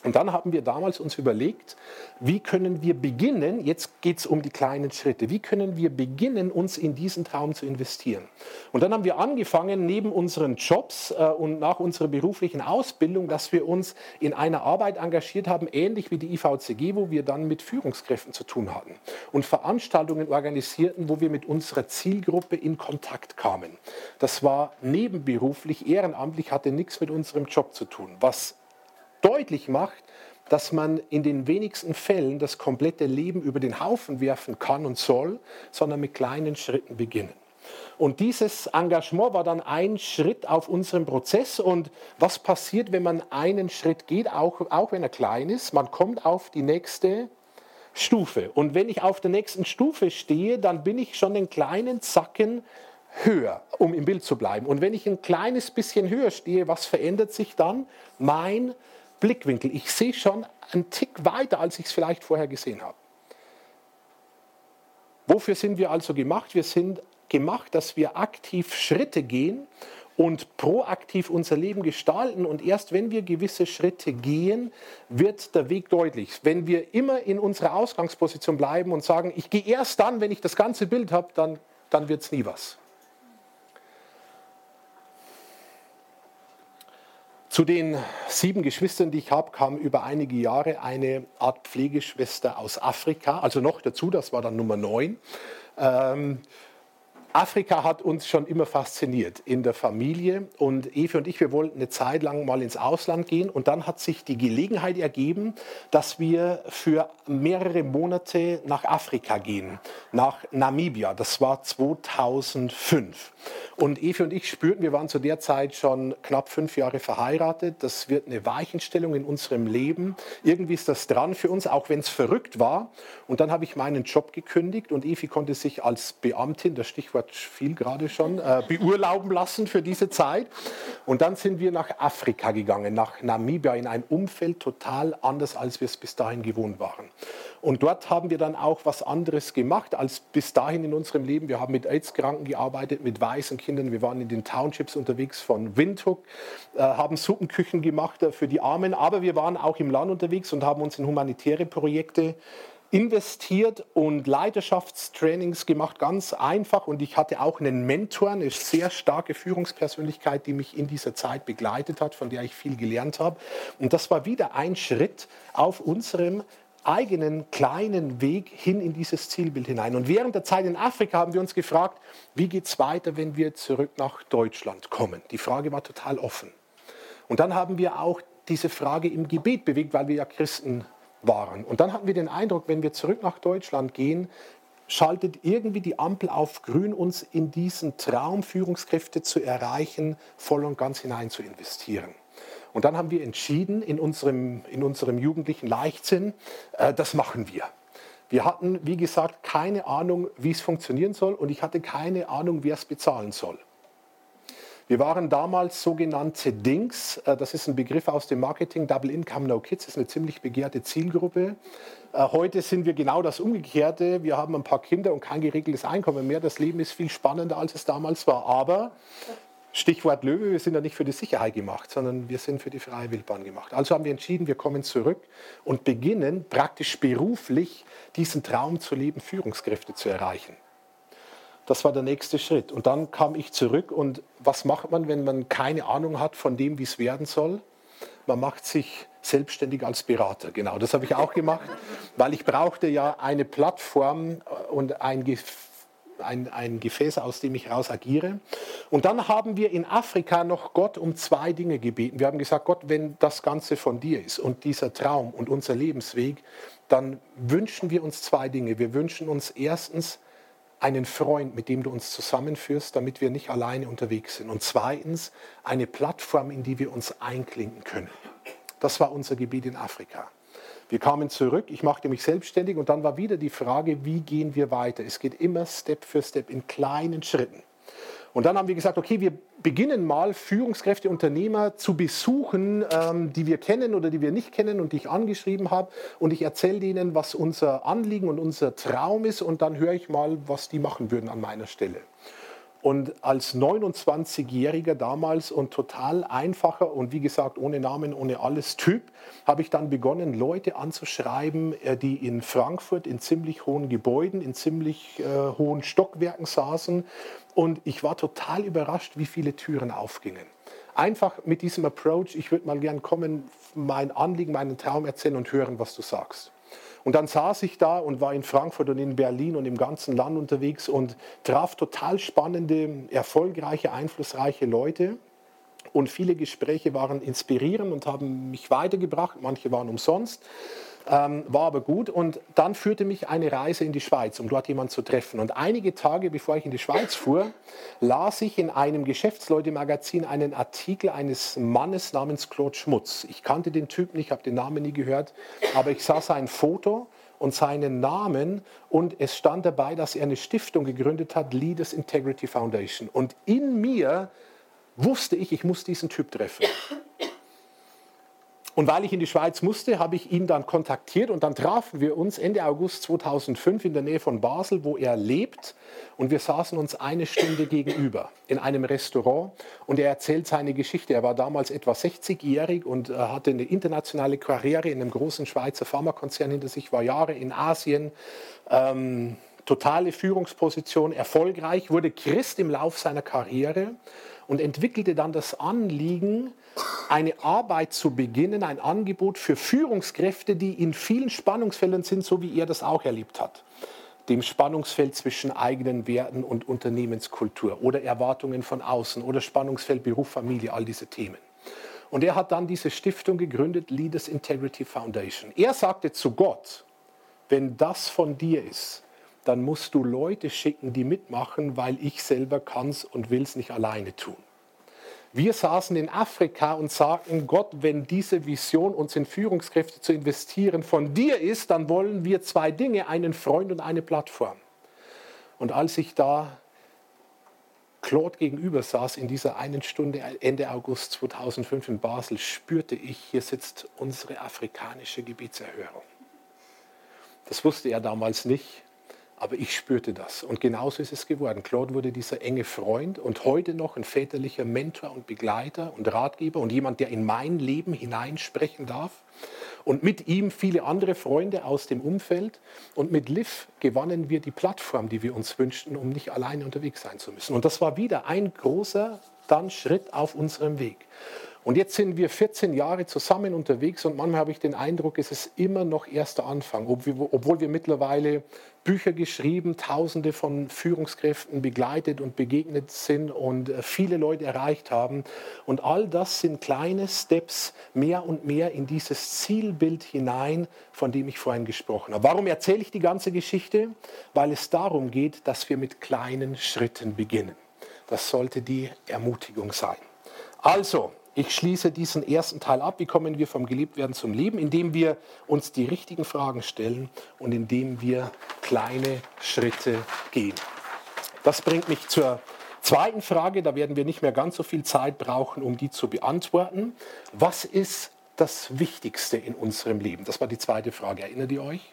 Und dann haben wir damals uns überlegt, wie können wir beginnen, jetzt geht es um die kleinen Schritte, wie können wir beginnen, uns in diesen Traum zu investieren. Und dann haben wir angefangen, neben unseren Jobs äh, und nach unserer beruflichen Ausbildung, dass wir uns in einer Arbeit engagiert haben, ähnlich wie die IVCG, wo wir dann mit Führungskräften zu tun hatten und Veranstaltungen organisierten, wo wir mit unserer Zielgruppe in Kontakt kamen. Das war nebenberuflich, ehrenamtlich, hatte nichts mit unserem Job zu tun. Was deutlich macht, dass man in den wenigsten Fällen das komplette Leben über den Haufen werfen kann und soll, sondern mit kleinen Schritten beginnen. Und dieses Engagement war dann ein Schritt auf unserem Prozess. Und was passiert, wenn man einen Schritt geht, auch, auch wenn er klein ist? Man kommt auf die nächste Stufe. Und wenn ich auf der nächsten Stufe stehe, dann bin ich schon einen kleinen Zacken höher, um im Bild zu bleiben. Und wenn ich ein kleines bisschen höher stehe, was verändert sich dann? Mein Blickwinkel. Ich sehe schon einen Tick weiter, als ich es vielleicht vorher gesehen habe. Wofür sind wir also gemacht? Wir sind gemacht, dass wir aktiv Schritte gehen und proaktiv unser Leben gestalten. Und erst wenn wir gewisse Schritte gehen, wird der Weg deutlich. Wenn wir immer in unserer Ausgangsposition bleiben und sagen, ich gehe erst dann, wenn ich das ganze Bild habe, dann, dann wird es nie was. Zu den sieben Geschwistern, die ich habe, kam über einige Jahre eine Art Pflegeschwester aus Afrika, also noch dazu, das war dann Nummer neun. Ähm, Afrika hat uns schon immer fasziniert in der Familie und Evi und ich, wir wollten eine Zeit lang mal ins Ausland gehen und dann hat sich die Gelegenheit ergeben, dass wir für mehrere Monate nach Afrika gehen, nach Namibia. Das war 2005. Und Evi und ich spürten, wir waren zu der Zeit schon knapp fünf Jahre verheiratet. Das wird eine Weichenstellung in unserem Leben. Irgendwie ist das dran für uns, auch wenn es verrückt war. Und dann habe ich meinen Job gekündigt und Evi konnte sich als Beamtin, das Stichwort viel gerade schon, äh, beurlauben lassen für diese Zeit. Und dann sind wir nach Afrika gegangen, nach Namibia, in ein Umfeld total anders, als wir es bis dahin gewohnt waren. Und dort haben wir dann auch was anderes gemacht als bis dahin in unserem Leben. Wir haben mit AIDS-Kranken gearbeitet, mit weißen Kindern. Wir waren in den Townships unterwegs von Windhoek, äh, haben Suppenküchen gemacht äh, für die Armen. Aber wir waren auch im Land unterwegs und haben uns in humanitäre Projekte investiert und Leidenschaftstrainings gemacht, ganz einfach. Und ich hatte auch einen Mentor, eine sehr starke Führungspersönlichkeit, die mich in dieser Zeit begleitet hat, von der ich viel gelernt habe. Und das war wieder ein Schritt auf unserem eigenen kleinen Weg hin in dieses Zielbild hinein. Und während der Zeit in Afrika haben wir uns gefragt, wie geht es weiter, wenn wir zurück nach Deutschland kommen? Die Frage war total offen. Und dann haben wir auch diese Frage im Gebet bewegt, weil wir ja Christen waren. Und dann hatten wir den Eindruck, wenn wir zurück nach Deutschland gehen, schaltet irgendwie die Ampel auf grün, uns in diesen Traum, Führungskräfte zu erreichen, voll und ganz hinein zu investieren. Und dann haben wir entschieden, in unserem, in unserem jugendlichen Leichtsinn, äh, das machen wir. Wir hatten, wie gesagt, keine Ahnung, wie es funktionieren soll und ich hatte keine Ahnung, wer es bezahlen soll. Wir waren damals sogenannte DINGs, äh, das ist ein Begriff aus dem Marketing, Double Income No Kids, ist eine ziemlich begehrte Zielgruppe. Äh, heute sind wir genau das Umgekehrte. Wir haben ein paar Kinder und kein geregeltes Einkommen mehr. Das Leben ist viel spannender, als es damals war. Aber Stichwort Löwe, wir sind ja nicht für die Sicherheit gemacht, sondern wir sind für die freie Wildbahn gemacht. Also haben wir entschieden, wir kommen zurück und beginnen praktisch beruflich diesen Traum zu leben, Führungskräfte zu erreichen. Das war der nächste Schritt. Und dann kam ich zurück und was macht man, wenn man keine Ahnung hat von dem, wie es werden soll? Man macht sich selbstständig als Berater. Genau, das habe ich auch gemacht, weil ich brauchte ja eine Plattform und ein, ein, ein Gefäß, aus dem ich raus agiere. Und dann haben wir in Afrika noch Gott um zwei Dinge gebeten. Wir haben gesagt, Gott, wenn das Ganze von dir ist und dieser Traum und unser Lebensweg, dann wünschen wir uns zwei Dinge. Wir wünschen uns erstens, einen Freund, mit dem du uns zusammenführst, damit wir nicht alleine unterwegs sind. Und zweitens eine Plattform, in die wir uns einklinken können. Das war unser Gebiet in Afrika. Wir kamen zurück, ich machte mich selbstständig und dann war wieder die Frage, wie gehen wir weiter? Es geht immer Step für Step in kleinen Schritten. Und dann haben wir gesagt, okay, wir beginnen mal Führungskräfte, Unternehmer zu besuchen, ähm, die wir kennen oder die wir nicht kennen und die ich angeschrieben habe. Und ich erzähle denen, was unser Anliegen und unser Traum ist. Und dann höre ich mal, was die machen würden an meiner Stelle. Und als 29-Jähriger damals und total einfacher und wie gesagt ohne Namen, ohne alles Typ, habe ich dann begonnen, Leute anzuschreiben, äh, die in Frankfurt in ziemlich hohen Gebäuden, in ziemlich äh, hohen Stockwerken saßen. Und ich war total überrascht, wie viele Türen aufgingen. Einfach mit diesem Approach, ich würde mal gern kommen, mein Anliegen, meinen Traum erzählen und hören, was du sagst. Und dann saß ich da und war in Frankfurt und in Berlin und im ganzen Land unterwegs und traf total spannende, erfolgreiche, einflussreiche Leute. Und viele Gespräche waren inspirierend und haben mich weitergebracht. Manche waren umsonst ähm, war aber gut. Und dann führte mich eine Reise in die Schweiz, um dort jemanden zu treffen. Und einige Tage bevor ich in die Schweiz fuhr, las ich in einem Geschäftsleute-Magazin einen Artikel eines Mannes namens Claude Schmutz. Ich kannte den Typen nicht, habe den Namen nie gehört, aber ich sah sein Foto und seinen Namen und es stand dabei, dass er eine Stiftung gegründet hat, Leaders Integrity Foundation. Und in mir wusste ich, ich muss diesen Typ treffen. Und weil ich in die Schweiz musste, habe ich ihn dann kontaktiert und dann trafen wir uns Ende August 2005 in der Nähe von Basel, wo er lebt. Und wir saßen uns eine Stunde gegenüber in einem Restaurant und er erzählt seine Geschichte. Er war damals etwa 60-jährig und hatte eine internationale Karriere in einem großen Schweizer Pharmakonzern hinter sich, war Jahre in Asien. Ähm, totale Führungsposition, erfolgreich, wurde Christ im Lauf seiner Karriere und entwickelte dann das Anliegen, eine Arbeit zu beginnen, ein Angebot für Führungskräfte, die in vielen Spannungsfeldern sind, so wie er das auch erlebt hat. Dem Spannungsfeld zwischen eigenen Werten und Unternehmenskultur oder Erwartungen von außen oder Spannungsfeld Beruf, Familie, all diese Themen. Und er hat dann diese Stiftung gegründet, Leaders Integrity Foundation. Er sagte zu Gott, wenn das von dir ist, dann musst du Leute schicken, die mitmachen, weil ich selber kann es und will es nicht alleine tun. Wir saßen in Afrika und sagten, Gott, wenn diese Vision, uns in Führungskräfte zu investieren, von dir ist, dann wollen wir zwei Dinge, einen Freund und eine Plattform. Und als ich da Claude gegenüber saß in dieser einen Stunde Ende August 2005 in Basel, spürte ich, hier sitzt unsere afrikanische Gebetserhörung. Das wusste er damals nicht. Aber ich spürte das. Und genauso ist es geworden. Claude wurde dieser enge Freund und heute noch ein väterlicher Mentor und Begleiter und Ratgeber und jemand, der in mein Leben hineinsprechen darf. Und mit ihm viele andere Freunde aus dem Umfeld. Und mit Liv gewannen wir die Plattform, die wir uns wünschten, um nicht alleine unterwegs sein zu müssen. Und das war wieder ein großer dann Schritt auf unserem Weg. Und jetzt sind wir 14 Jahre zusammen unterwegs und manchmal habe ich den Eindruck, es ist immer noch erster Anfang, obwohl wir mittlerweile Bücher geschrieben, Tausende von Führungskräften begleitet und begegnet sind und äh, viele Leute erreicht haben. Und all das sind kleine Steps mehr und mehr in dieses Zielbild hinein, von dem ich vorhin gesprochen habe. Warum erzähle ich die ganze Geschichte? Weil es darum geht, dass wir mit kleinen Schritten beginnen. Das sollte die Ermutigung sein. Also, ich schließe diesen ersten Teil ab. Wie kommen wir vom Geliebtwerden zum Leben? Indem wir uns die richtigen Fragen stellen und indem wir kleine Schritte gehen. Das bringt mich zur zweiten Frage. Da werden wir nicht mehr ganz so viel Zeit brauchen, um die zu beantworten. Was ist das Wichtigste in unserem Leben? Das war die zweite Frage. Erinnert ihr euch?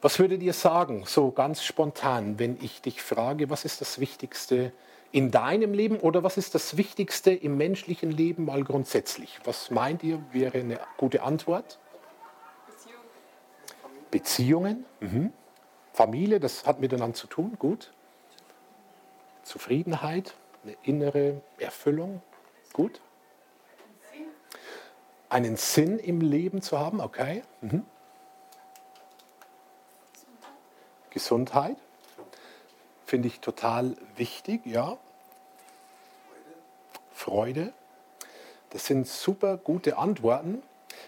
Was würdet ihr sagen, so ganz spontan, wenn ich dich frage, was ist das Wichtigste in deinem Leben oder was ist das Wichtigste im menschlichen Leben mal grundsätzlich? Was meint ihr, wäre eine gute Antwort? Beziehungen. Beziehungen. Mhm. Familie, das hat miteinander zu tun, gut. Zufriedenheit, eine innere Erfüllung, gut. Einen Sinn im Leben zu haben, okay. Mhm. Gesundheit finde ich total wichtig, ja. Freude. Das sind super gute Antworten.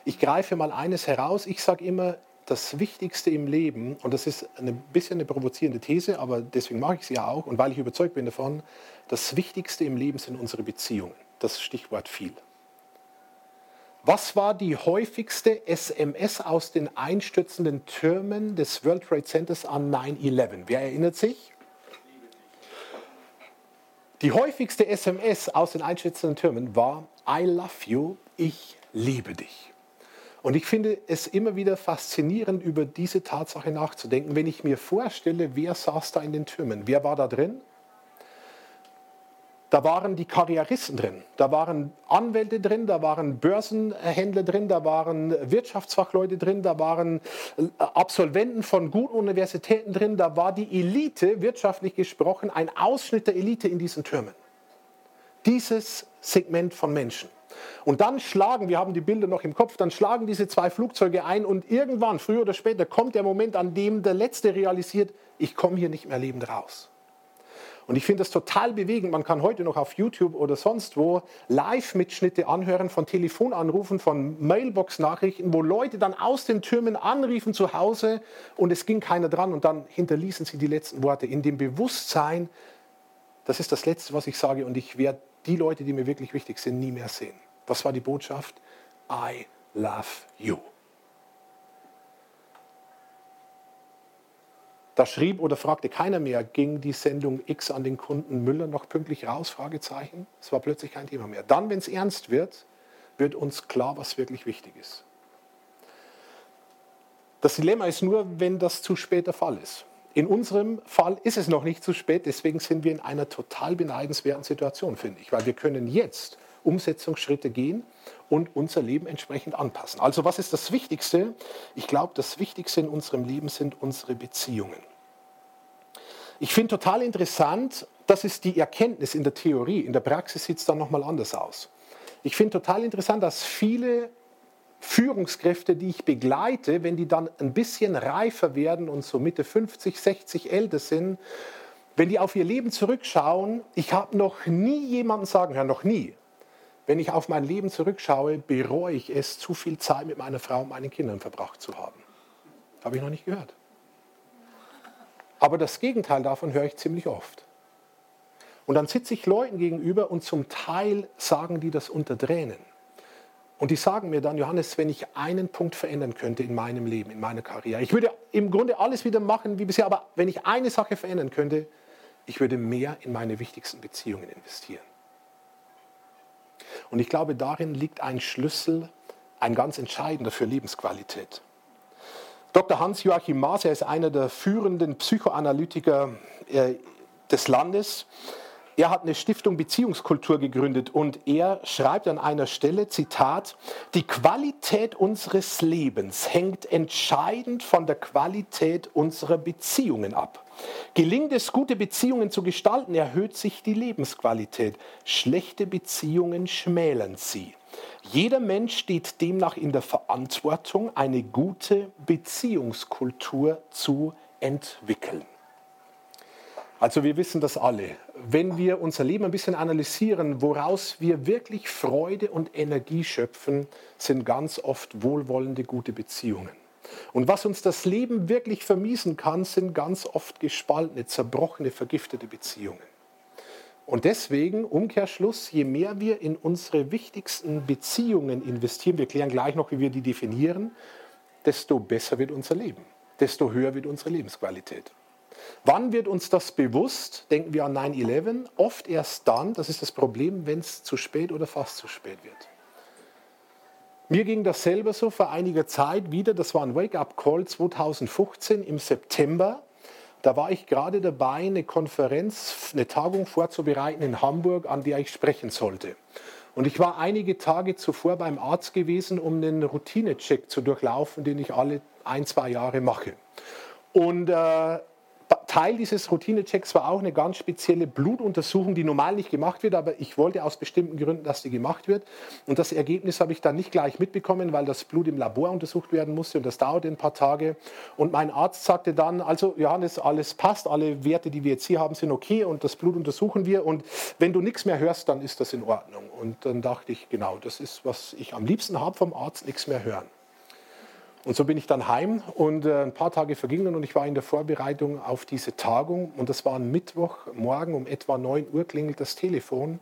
Ich greife mal eines heraus. Ich sage immer, das Wichtigste im Leben, und das ist ein bisschen eine provozierende These, aber deswegen mache ich sie ja auch, und weil ich überzeugt bin davon, das Wichtigste im Leben sind unsere Beziehungen. Das Stichwort viel. Was war die häufigste SMS aus den einstürzenden Türmen des World Trade Centers an 9-11? Wer erinnert sich? Die häufigste SMS aus den einschätzenden Türmen war I love you, ich liebe dich. Und ich finde es immer wieder faszinierend, über diese Tatsache nachzudenken, wenn ich mir vorstelle, wer saß da in den Türmen, wer war da drin? Da waren die Karrieristen drin, da waren Anwälte drin, da waren Börsenhändler drin, da waren Wirtschaftsfachleute drin, da waren äh, Absolventen von guten Universitäten drin, da war die Elite, wirtschaftlich gesprochen, ein Ausschnitt der Elite in diesen Türmen. Dieses Segment von Menschen. Und dann schlagen, wir haben die Bilder noch im Kopf, dann schlagen diese zwei Flugzeuge ein und irgendwann, früher oder später, kommt der Moment, an dem der Letzte realisiert, ich komme hier nicht mehr lebend raus. Und ich finde das total bewegend. Man kann heute noch auf YouTube oder sonst wo Live-Mitschnitte anhören von Telefonanrufen, von Mailbox-Nachrichten, wo Leute dann aus den Türmen anriefen zu Hause und es ging keiner dran und dann hinterließen sie die letzten Worte in dem Bewusstsein, das ist das Letzte, was ich sage und ich werde die Leute, die mir wirklich wichtig sind, nie mehr sehen. Was war die Botschaft? I love you. Da schrieb oder fragte keiner mehr, ging die Sendung X an den Kunden Müller noch pünktlich raus? Fragezeichen. Es war plötzlich kein Thema mehr. Dann, wenn es ernst wird, wird uns klar, was wirklich wichtig ist. Das Dilemma ist nur, wenn das zu spät der Fall ist. In unserem Fall ist es noch nicht zu spät, deswegen sind wir in einer total beneidenswerten Situation, finde ich, weil wir können jetzt Umsetzungsschritte gehen und unser Leben entsprechend anpassen. Also was ist das Wichtigste? Ich glaube, das Wichtigste in unserem Leben sind unsere Beziehungen. Ich finde total interessant, das ist die Erkenntnis in der Theorie, in der Praxis sieht es dann nochmal anders aus. Ich finde total interessant, dass viele Führungskräfte, die ich begleite, wenn die dann ein bisschen reifer werden und so Mitte 50, 60 älter sind, wenn die auf ihr Leben zurückschauen, ich habe noch nie jemanden sagen hören, noch nie, wenn ich auf mein Leben zurückschaue, bereue ich es, zu viel Zeit mit meiner Frau und meinen Kindern verbracht zu haben. Habe ich noch nicht gehört. Aber das Gegenteil davon höre ich ziemlich oft. Und dann sitze ich Leuten gegenüber und zum Teil sagen die das unter Tränen. Und die sagen mir dann, Johannes, wenn ich einen Punkt verändern könnte in meinem Leben, in meiner Karriere, ich würde im Grunde alles wieder machen wie bisher, aber wenn ich eine Sache verändern könnte, ich würde mehr in meine wichtigsten Beziehungen investieren. Und ich glaube, darin liegt ein Schlüssel, ein ganz entscheidender für Lebensqualität. Dr. Hans-Joachim Maas, er ist einer der führenden Psychoanalytiker äh, des Landes. Er hat eine Stiftung Beziehungskultur gegründet und er schreibt an einer Stelle, Zitat, die Qualität unseres Lebens hängt entscheidend von der Qualität unserer Beziehungen ab. Gelingt es, gute Beziehungen zu gestalten, erhöht sich die Lebensqualität. Schlechte Beziehungen schmälern sie. Jeder Mensch steht demnach in der Verantwortung, eine gute Beziehungskultur zu entwickeln. Also wir wissen das alle. Wenn wir unser Leben ein bisschen analysieren, woraus wir wirklich Freude und Energie schöpfen, sind ganz oft wohlwollende, gute Beziehungen. Und was uns das Leben wirklich vermiesen kann, sind ganz oft gespaltene, zerbrochene, vergiftete Beziehungen. Und deswegen, Umkehrschluss, je mehr wir in unsere wichtigsten Beziehungen investieren, wir klären gleich noch, wie wir die definieren, desto besser wird unser Leben, desto höher wird unsere Lebensqualität. Wann wird uns das bewusst? Denken wir an 9-11. Oft erst dann, das ist das Problem, wenn es zu spät oder fast zu spät wird. Mir ging das selber so vor einiger Zeit wieder. Das war ein Wake-up-Call 2015 im September. Da war ich gerade dabei, eine Konferenz, eine Tagung vorzubereiten in Hamburg, an der ich sprechen sollte. Und ich war einige Tage zuvor beim Arzt gewesen, um einen Routinecheck zu durchlaufen, den ich alle ein, zwei Jahre mache. Und äh, Teil dieses Routinechecks war auch eine ganz spezielle Blutuntersuchung, die normal nicht gemacht wird, aber ich wollte aus bestimmten Gründen, dass die gemacht wird. Und das Ergebnis habe ich dann nicht gleich mitbekommen, weil das Blut im Labor untersucht werden musste und das dauerte ein paar Tage. Und mein Arzt sagte dann, also Johannes, alles passt, alle Werte, die wir jetzt hier haben, sind okay und das Blut untersuchen wir. Und wenn du nichts mehr hörst, dann ist das in Ordnung. Und dann dachte ich, genau, das ist, was ich am liebsten habe vom Arzt, nichts mehr hören. Und so bin ich dann heim und äh, ein paar Tage vergingen und ich war in der Vorbereitung auf diese Tagung. Und das war ein Mittwochmorgen um etwa 9 Uhr klingelt das Telefon.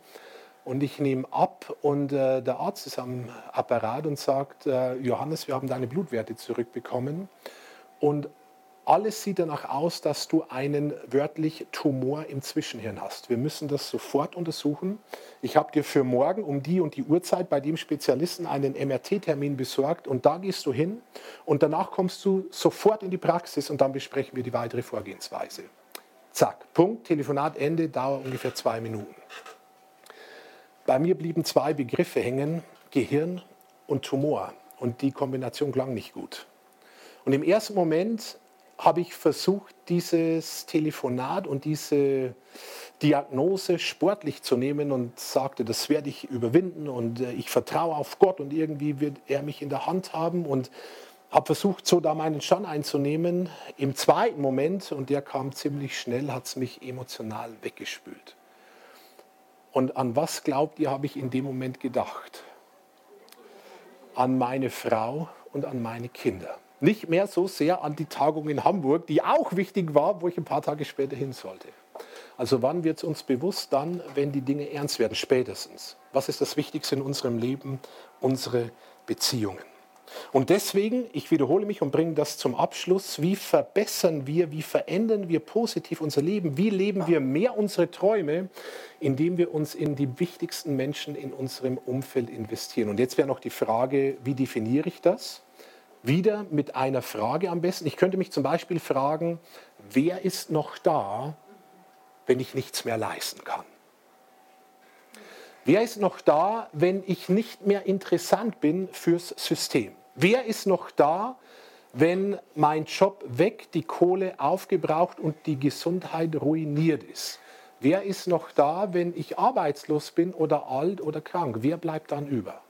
Und ich nehme ab und äh, der Arzt ist am Apparat und sagt, äh, Johannes, wir haben deine Blutwerte zurückbekommen. Und alles sieht danach aus, dass du einen wörtlich Tumor im Zwischenhirn hast. Wir müssen das sofort untersuchen. Ich habe dir für morgen um die und die Uhrzeit bei dem Spezialisten einen MRT-Termin besorgt und da gehst du hin und danach kommst du sofort in die Praxis und dann besprechen wir die weitere Vorgehensweise. Zack, Punkt, Telefonat Ende, Dauer ungefähr zwei Minuten. Bei mir blieben zwei Begriffe hängen, Gehirn und Tumor und die Kombination klang nicht gut. Und im ersten Moment habe ich versucht, dieses Telefonat und diese Diagnose sportlich zu nehmen und sagte, das werde ich überwinden und äh, ich vertraue auf Gott und irgendwie wird er mich in der Hand haben und habe versucht, so da meinen Stand einzunehmen. Im zweiten Moment, und der kam ziemlich schnell, hat es mich emotional weggespült. Und an was glaubt ihr, habe ich in dem Moment gedacht? An meine Frau und an meine Kinder nicht mehr so sehr an die Tagung in Hamburg, die auch wichtig war, wo ich ein paar Tage später hin sollte. Also wann wird es uns bewusst dann, wenn die Dinge ernst werden? Spätestens. Was ist das Wichtigste in unserem Leben? Unsere Beziehungen. Und deswegen, ich wiederhole mich und bringe das zum Abschluss, wie verbessern wir, wie verändern wir positiv unser Leben, wie leben wir mehr unsere Träume, indem wir uns in die wichtigsten Menschen in unserem Umfeld investieren. Und jetzt wäre noch die Frage, wie definiere ich das? Wieder mit einer Frage am besten. Ich könnte mich zum Beispiel fragen, wer ist noch da, wenn ich nichts mehr leisten kann? Wer ist noch da, wenn ich nicht mehr interessant bin fürs System? Wer ist noch da, wenn mein Job weg, die Kohle aufgebraucht und die Gesundheit ruiniert ist? Wer ist noch da, wenn ich arbeitslos bin oder alt oder krank? Wer bleibt dann über?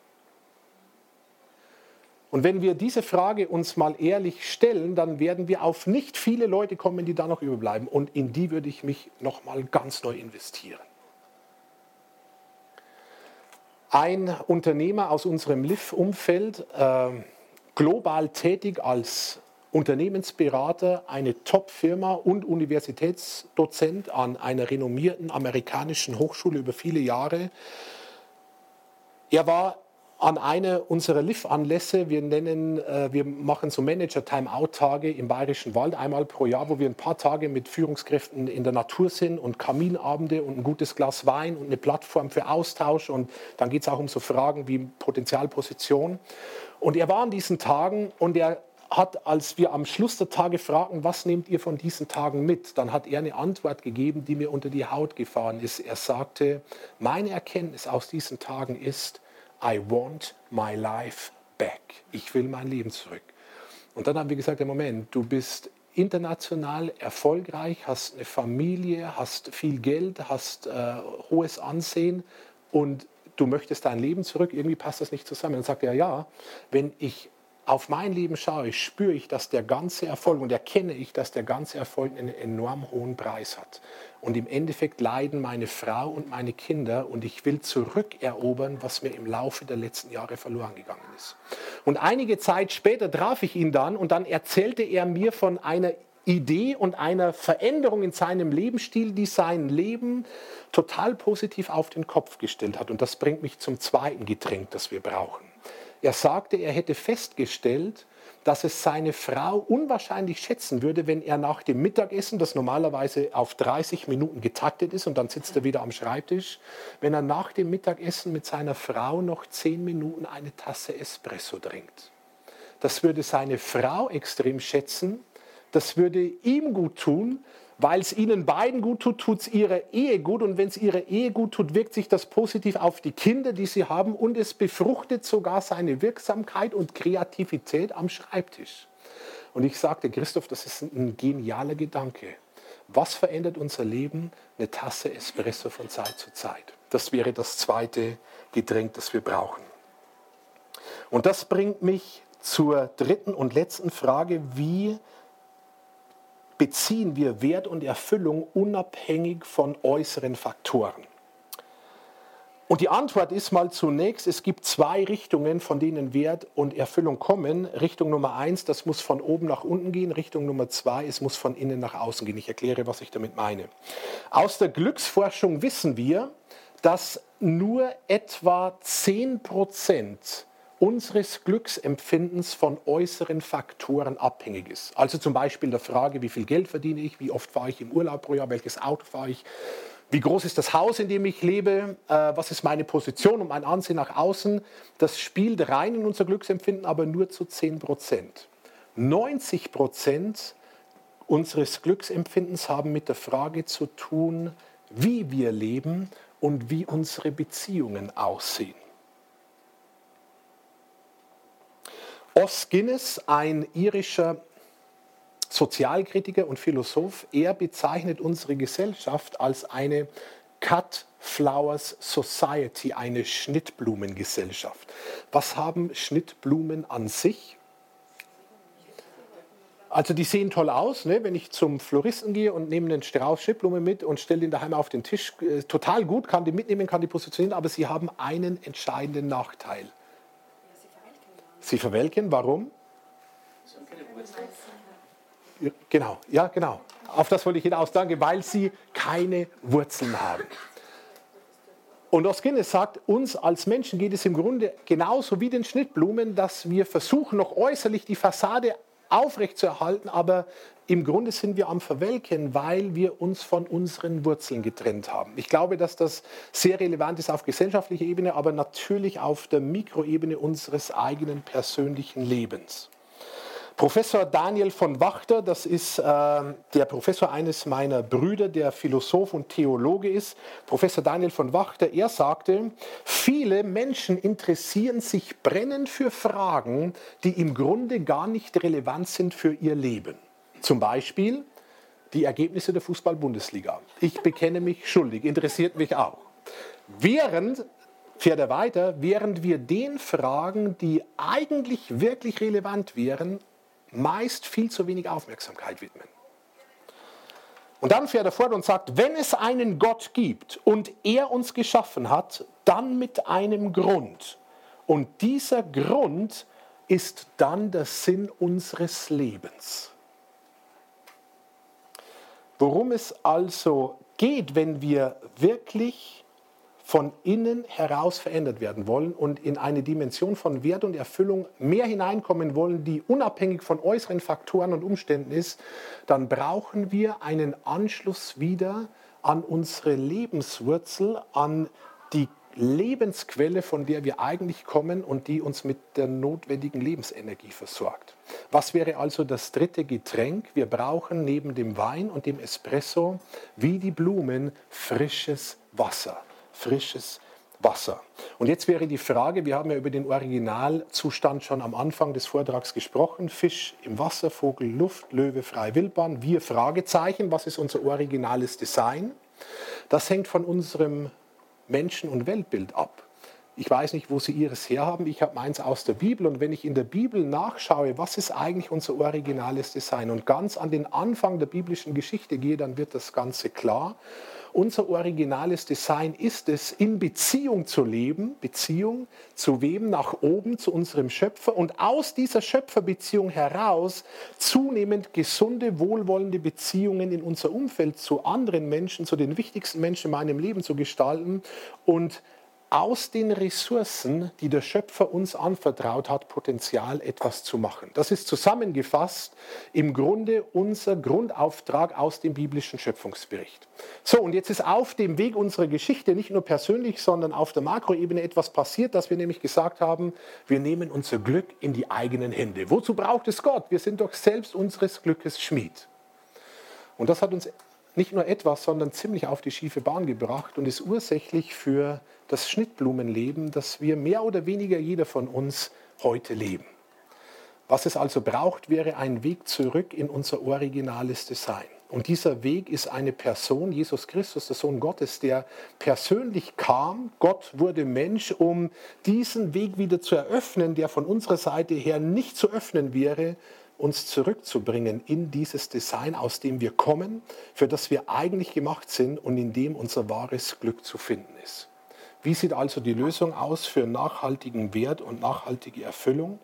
Und wenn wir diese Frage uns mal ehrlich stellen, dann werden wir auf nicht viele Leute kommen, die da noch überbleiben. Und in die würde ich mich noch mal ganz neu investieren. Ein Unternehmer aus unserem LIF-Umfeld, äh, global tätig als Unternehmensberater, eine Top-Firma und Universitätsdozent an einer renommierten amerikanischen Hochschule über viele Jahre. Er war an einer unserer LIF-Anlässe. Wir nennen, äh, wir machen so Manager-Timeout-Tage im Bayerischen Wald einmal pro Jahr, wo wir ein paar Tage mit Führungskräften in der Natur sind und Kaminabende und ein gutes Glas Wein und eine Plattform für Austausch. Und dann geht es auch um so Fragen wie Potenzialposition. Und er war an diesen Tagen und er hat, als wir am Schluss der Tage fragten, was nehmt ihr von diesen Tagen mit, dann hat er eine Antwort gegeben, die mir unter die Haut gefahren ist. Er sagte, meine Erkenntnis aus diesen Tagen ist, I want my life back. Ich will mein Leben zurück. Und dann haben wir gesagt, Moment, du bist international erfolgreich, hast eine Familie, hast viel Geld, hast äh, hohes Ansehen und du möchtest dein Leben zurück, irgendwie passt das nicht zusammen. Dann sagt er, ja, wenn ich auf mein Leben schaue, spüre ich, dass der ganze Erfolg und erkenne ich, dass der ganze Erfolg einen enorm hohen Preis hat. Und im Endeffekt leiden meine Frau und meine Kinder und ich will zurückerobern, was mir im Laufe der letzten Jahre verloren gegangen ist. Und einige Zeit später traf ich ihn dann und dann erzählte er mir von einer Idee und einer Veränderung in seinem Lebensstil, die sein Leben total positiv auf den Kopf gestellt hat. Und das bringt mich zum zweiten Getränk, das wir brauchen. Er sagte, er hätte festgestellt, dass es seine Frau unwahrscheinlich schätzen würde, wenn er nach dem Mittagessen, das normalerweise auf 30 Minuten getaktet ist und dann sitzt er wieder am Schreibtisch, wenn er nach dem Mittagessen mit seiner Frau noch 10 Minuten eine Tasse Espresso trinkt. Das würde seine Frau extrem schätzen, das würde ihm gut tun, weil es ihnen beiden gut tut, tut es ihrer Ehe gut. Und wenn es ihrer Ehe gut tut, wirkt sich das positiv auf die Kinder, die sie haben. Und es befruchtet sogar seine Wirksamkeit und Kreativität am Schreibtisch. Und ich sagte, Christoph, das ist ein genialer Gedanke. Was verändert unser Leben? Eine Tasse Espresso von Zeit zu Zeit. Das wäre das zweite Getränk, das wir brauchen. Und das bringt mich zur dritten und letzten Frage, wie beziehen wir Wert und Erfüllung unabhängig von äußeren Faktoren? Und die Antwort ist mal zunächst, es gibt zwei Richtungen, von denen Wert und Erfüllung kommen. Richtung Nummer eins, das muss von oben nach unten gehen. Richtung Nummer zwei, es muss von innen nach außen gehen. Ich erkläre, was ich damit meine. Aus der Glücksforschung wissen wir, dass nur etwa 10 Prozent unseres Glücksempfindens von äußeren Faktoren abhängig ist. Also zum Beispiel der Frage, wie viel Geld verdiene ich, wie oft fahre ich im Urlaub pro Jahr, welches Auto fahre ich, wie groß ist das Haus, in dem ich lebe, äh, was ist meine Position und mein Ansehen nach außen. Das spielt rein in unser Glücksempfinden, aber nur zu 10 Prozent. 90 Prozent unseres Glücksempfindens haben mit der Frage zu tun, wie wir leben und wie unsere Beziehungen aussehen. Os Guinness, ein irischer Sozialkritiker und Philosoph, er bezeichnet unsere Gesellschaft als eine Cut Flowers Society, eine Schnittblumengesellschaft. Was haben Schnittblumen an sich? Also die sehen toll aus, ne? wenn ich zum Floristen gehe und nehme einen Strauß Schnittblumen mit und stelle den daheim auf den Tisch. Äh, total gut, kann die mitnehmen, kann die positionieren, aber sie haben einen entscheidenden Nachteil. Sie verwelken, warum? Genau, ja, genau. Auf das wollte ich hinaus danke, weil sie keine Wurzeln haben. Und Oskines sagt, uns als Menschen geht es im Grunde genauso wie den Schnittblumen, dass wir versuchen, noch äußerlich die Fassade aufrechtzuerhalten, aber im Grunde sind wir am Verwelken, weil wir uns von unseren Wurzeln getrennt haben. Ich glaube, dass das sehr relevant ist auf gesellschaftlicher Ebene, aber natürlich auf der Mikroebene unseres eigenen persönlichen Lebens. Professor Daniel von Wachter, das ist äh, der Professor eines meiner Brüder, der Philosoph und Theologe ist. Professor Daniel von Wachter, er sagte, viele Menschen interessieren sich brennend für Fragen, die im Grunde gar nicht relevant sind für ihr Leben. Zum Beispiel die Ergebnisse der Fußball-Bundesliga. Ich bekenne mich schuldig, interessiert mich auch. Während fährt er weiter, während wir den Fragen, die eigentlich wirklich relevant wären, meist viel zu wenig Aufmerksamkeit widmen. Und dann fährt er fort und sagt, wenn es einen Gott gibt und er uns geschaffen hat, dann mit einem Grund. Und dieser Grund ist dann der Sinn unseres Lebens. Worum es also geht, wenn wir wirklich von innen heraus verändert werden wollen und in eine Dimension von Wert und Erfüllung mehr hineinkommen wollen, die unabhängig von äußeren Faktoren und Umständen ist, dann brauchen wir einen Anschluss wieder an unsere Lebenswurzel, an die Lebensquelle, von der wir eigentlich kommen und die uns mit der notwendigen Lebensenergie versorgt. Was wäre also das dritte Getränk? Wir brauchen neben dem Wein und dem Espresso wie die Blumen frisches Wasser. Frisches Wasser. Und jetzt wäre die Frage, wir haben ja über den Originalzustand schon am Anfang des Vortrags gesprochen, Fisch im Wasser, Vogel, Luft, Löwe, frei, Wildbahn, wir Fragezeichen, was ist unser originales Design? Das hängt von unserem Menschen- und Weltbild ab. Ich weiß nicht, wo Sie Ihres herhaben. Ich habe meins aus der Bibel. Und wenn ich in der Bibel nachschaue, was ist eigentlich unser originales Design und ganz an den Anfang der biblischen Geschichte gehe, dann wird das Ganze klar. Unser originales Design ist es, in Beziehung zu leben, Beziehung zu wem? Nach oben, zu unserem Schöpfer und aus dieser Schöpferbeziehung heraus zunehmend gesunde, wohlwollende Beziehungen in unser Umfeld zu anderen Menschen, zu den wichtigsten Menschen in meinem Leben zu gestalten und aus den Ressourcen, die der Schöpfer uns anvertraut hat, Potenzial etwas zu machen. Das ist zusammengefasst im Grunde unser Grundauftrag aus dem biblischen Schöpfungsbericht. So, und jetzt ist auf dem Weg unserer Geschichte nicht nur persönlich, sondern auf der Makroebene etwas passiert, dass wir nämlich gesagt haben, wir nehmen unser Glück in die eigenen Hände. Wozu braucht es Gott? Wir sind doch selbst unseres Glückes Schmied. Und das hat uns nicht nur etwas, sondern ziemlich auf die schiefe Bahn gebracht und ist ursächlich für das Schnittblumenleben, das wir mehr oder weniger jeder von uns heute leben. Was es also braucht, wäre ein Weg zurück in unser originales Design. Und dieser Weg ist eine Person, Jesus Christus, der Sohn Gottes, der persönlich kam. Gott wurde Mensch, um diesen Weg wieder zu eröffnen, der von unserer Seite her nicht zu öffnen wäre, uns zurückzubringen in dieses Design, aus dem wir kommen, für das wir eigentlich gemacht sind und in dem unser wahres Glück zu finden ist. Wie sieht also die Lösung aus für nachhaltigen Wert und nachhaltige Erfüllung?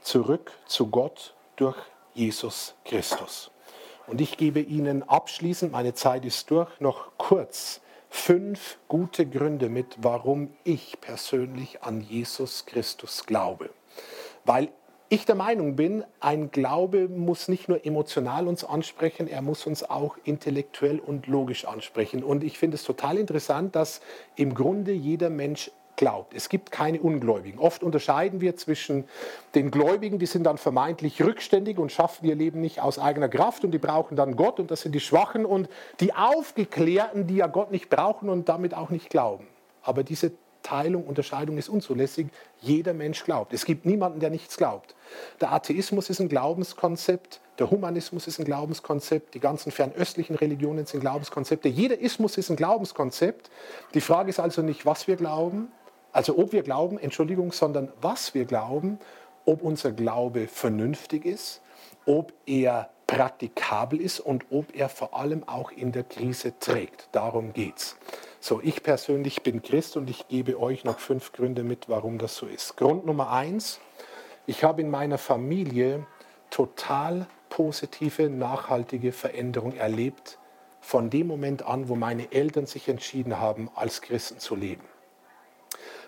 Zurück zu Gott durch Jesus Christus. Und ich gebe Ihnen abschließend, meine Zeit ist durch, noch kurz fünf gute Gründe mit, warum ich persönlich an Jesus Christus glaube. Weil ich der Meinung bin, ein Glaube muss nicht nur emotional uns ansprechen, er muss uns auch intellektuell und logisch ansprechen. Und ich finde es total interessant, dass im Grunde jeder Mensch glaubt. Es gibt keine Ungläubigen. Oft unterscheiden wir zwischen den Gläubigen, die sind dann vermeintlich rückständig und schaffen ihr Leben nicht aus eigener Kraft und die brauchen dann Gott und das sind die Schwachen und die Aufgeklärten, die ja Gott nicht brauchen und damit auch nicht glauben. Aber diese Teilung, Unterscheidung ist unzulässig. Jeder Mensch glaubt. Es gibt niemanden, der nichts glaubt. Der Atheismus ist ein Glaubenskonzept, der Humanismus ist ein Glaubenskonzept, die ganzen fernöstlichen Religionen sind Glaubenskonzepte. Jeder Ismus ist ein Glaubenskonzept. Die Frage ist also nicht, was wir glauben, also ob wir glauben, Entschuldigung, sondern was wir glauben, ob unser Glaube vernünftig ist, ob er praktikabel ist und ob er vor allem auch in der Krise trägt. Darum geht es. So, ich persönlich bin Christ und ich gebe euch noch fünf Gründe mit, warum das so ist. Grund Nummer eins, ich habe in meiner Familie total positive, nachhaltige Veränderung erlebt von dem Moment an, wo meine Eltern sich entschieden haben, als Christen zu leben.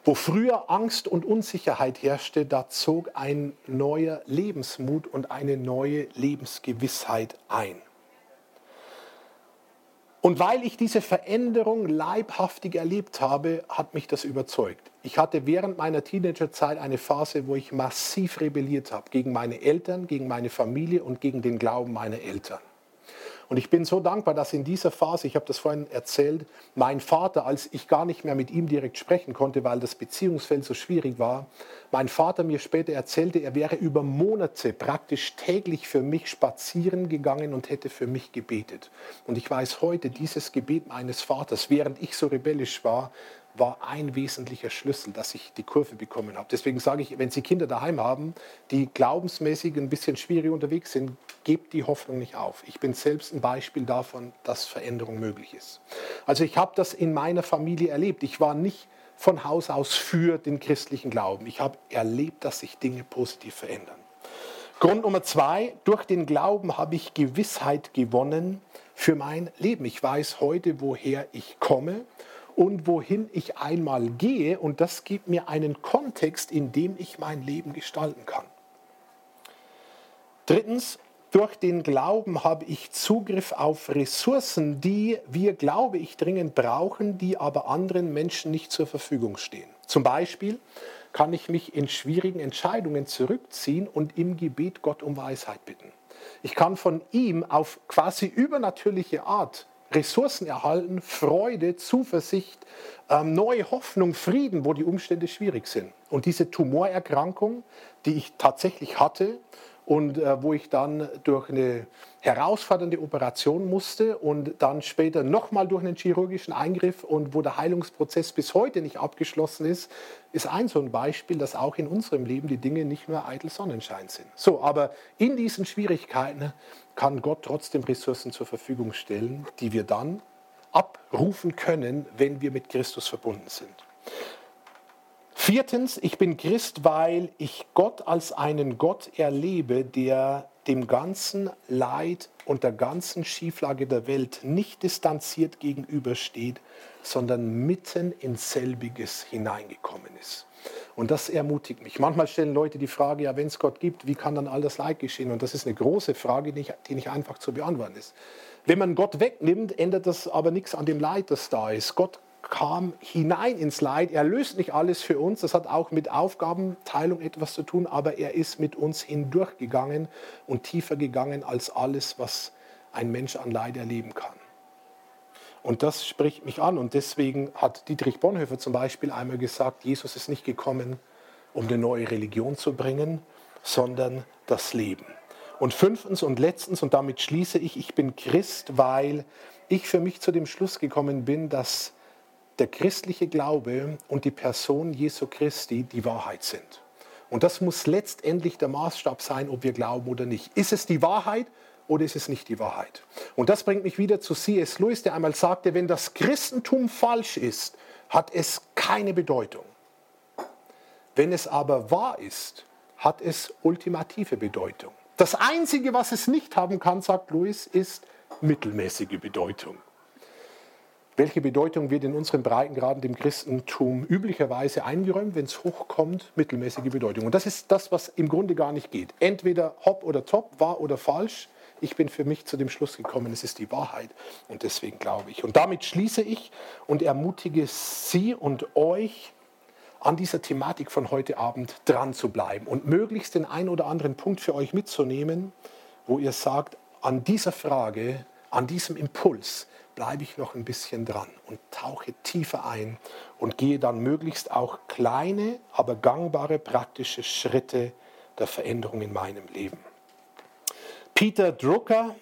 Wo früher Angst und Unsicherheit herrschte, da zog ein neuer Lebensmut und eine neue Lebensgewissheit ein. Und weil ich diese Veränderung leibhaftig erlebt habe, hat mich das überzeugt. Ich hatte während meiner Teenagerzeit eine Phase, wo ich massiv rebelliert habe gegen meine Eltern, gegen meine Familie und gegen den Glauben meiner Eltern. Und ich bin so dankbar, dass in dieser Phase, ich habe das vorhin erzählt, mein Vater, als ich gar nicht mehr mit ihm direkt sprechen konnte, weil das Beziehungsfeld so schwierig war, mein Vater mir später erzählte, er wäre über Monate praktisch täglich für mich spazieren gegangen und hätte für mich gebetet. Und ich weiß heute, dieses Gebet meines Vaters, während ich so rebellisch war, war ein wesentlicher Schlüssel, dass ich die Kurve bekommen habe. Deswegen sage ich, wenn Sie Kinder daheim haben, die glaubensmäßig ein bisschen schwierig unterwegs sind, gebt die Hoffnung nicht auf. Ich bin selbst ein Beispiel davon, dass Veränderung möglich ist. Also ich habe das in meiner Familie erlebt. Ich war nicht von Haus aus für den christlichen Glauben. Ich habe erlebt, dass sich Dinge positiv verändern. Grund Nummer zwei, durch den Glauben habe ich Gewissheit gewonnen für mein Leben. Ich weiß heute, woher ich komme und wohin ich einmal gehe. Und das gibt mir einen Kontext, in dem ich mein Leben gestalten kann. Drittens, durch den Glauben habe ich Zugriff auf Ressourcen, die wir, glaube ich, dringend brauchen, die aber anderen Menschen nicht zur Verfügung stehen. Zum Beispiel kann ich mich in schwierigen Entscheidungen zurückziehen und im Gebet Gott um Weisheit bitten. Ich kann von ihm auf quasi übernatürliche Art Ressourcen erhalten, Freude, Zuversicht, ähm, neue Hoffnung, Frieden, wo die Umstände schwierig sind. Und diese Tumorerkrankung, die ich tatsächlich hatte, und äh, wo ich dann durch eine herausfordernde Operation musste und dann später nochmal durch einen chirurgischen Eingriff und wo der Heilungsprozess bis heute nicht abgeschlossen ist, ist ein so ein Beispiel, dass auch in unserem Leben die Dinge nicht nur eitel Sonnenschein sind. So, aber in diesen Schwierigkeiten kann Gott trotzdem Ressourcen zur Verfügung stellen, die wir dann abrufen können, wenn wir mit Christus verbunden sind. Viertens, ich bin Christ, weil ich Gott als einen Gott erlebe, der dem ganzen Leid und der ganzen Schieflage der Welt nicht distanziert gegenübersteht, sondern mitten in selbiges hineingekommen ist. Und das ermutigt mich. Manchmal stellen Leute die Frage, ja, wenn es Gott gibt, wie kann dann all das Leid geschehen? Und das ist eine große Frage, die nicht, die nicht einfach zu beantworten ist. Wenn man Gott wegnimmt, ändert das aber nichts an dem Leid, das da ist. Gott kam hinein ins Leid. Er löst nicht alles für uns. Das hat auch mit Aufgabenteilung etwas zu tun, aber er ist mit uns hindurchgegangen und tiefer gegangen als alles, was ein Mensch an Leid erleben kann. Und das spricht mich an. Und deswegen hat Dietrich Bonhoeffer zum Beispiel einmal gesagt, Jesus ist nicht gekommen, um eine neue Religion zu bringen, sondern das Leben. Und fünftens und letztens, und damit schließe ich, ich bin Christ, weil ich für mich zu dem Schluss gekommen bin, dass der christliche Glaube und die Person Jesu Christi die Wahrheit sind. Und das muss letztendlich der Maßstab sein, ob wir glauben oder nicht. Ist es die Wahrheit oder ist es nicht die Wahrheit? Und das bringt mich wieder zu C.S. Lewis, der einmal sagte, wenn das Christentum falsch ist, hat es keine Bedeutung. Wenn es aber wahr ist, hat es ultimative Bedeutung. Das Einzige, was es nicht haben kann, sagt Lewis, ist mittelmäßige Bedeutung. Welche Bedeutung wird in unseren Breitengraden dem Christentum üblicherweise eingeräumt, wenn es hochkommt? Mittelmäßige Bedeutung. Und das ist das, was im Grunde gar nicht geht. Entweder hopp oder top, wahr oder falsch. Ich bin für mich zu dem Schluss gekommen, es ist die Wahrheit und deswegen glaube ich. Und damit schließe ich und ermutige Sie und euch, an dieser Thematik von heute Abend dran zu bleiben und möglichst den einen oder anderen Punkt für euch mitzunehmen, wo ihr sagt, an dieser Frage, an diesem Impuls bleibe ich noch ein bisschen dran und tauche tiefer ein und gehe dann möglichst auch kleine, aber gangbare praktische Schritte der Veränderung in meinem Leben. Peter Drucker,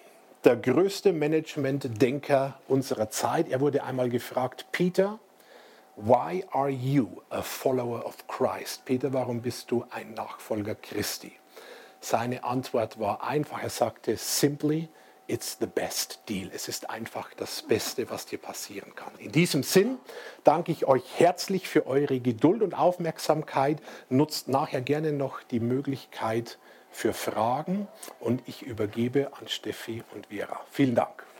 der größte Management-Denker unserer Zeit, er wurde einmal gefragt, Peter, why are you a follower of Christ? Peter, warum bist du ein Nachfolger Christi? Seine Antwort war einfach, er sagte simply, it's the best deal. Es ist einfach das Beste, was dir passieren kann. In diesem Sinn danke ich euch herzlich für eure Geduld und Aufmerksamkeit. Nutzt nachher gerne noch die Möglichkeit für Fragen und ich übergebe an Steffi und Vera. Vielen Dank.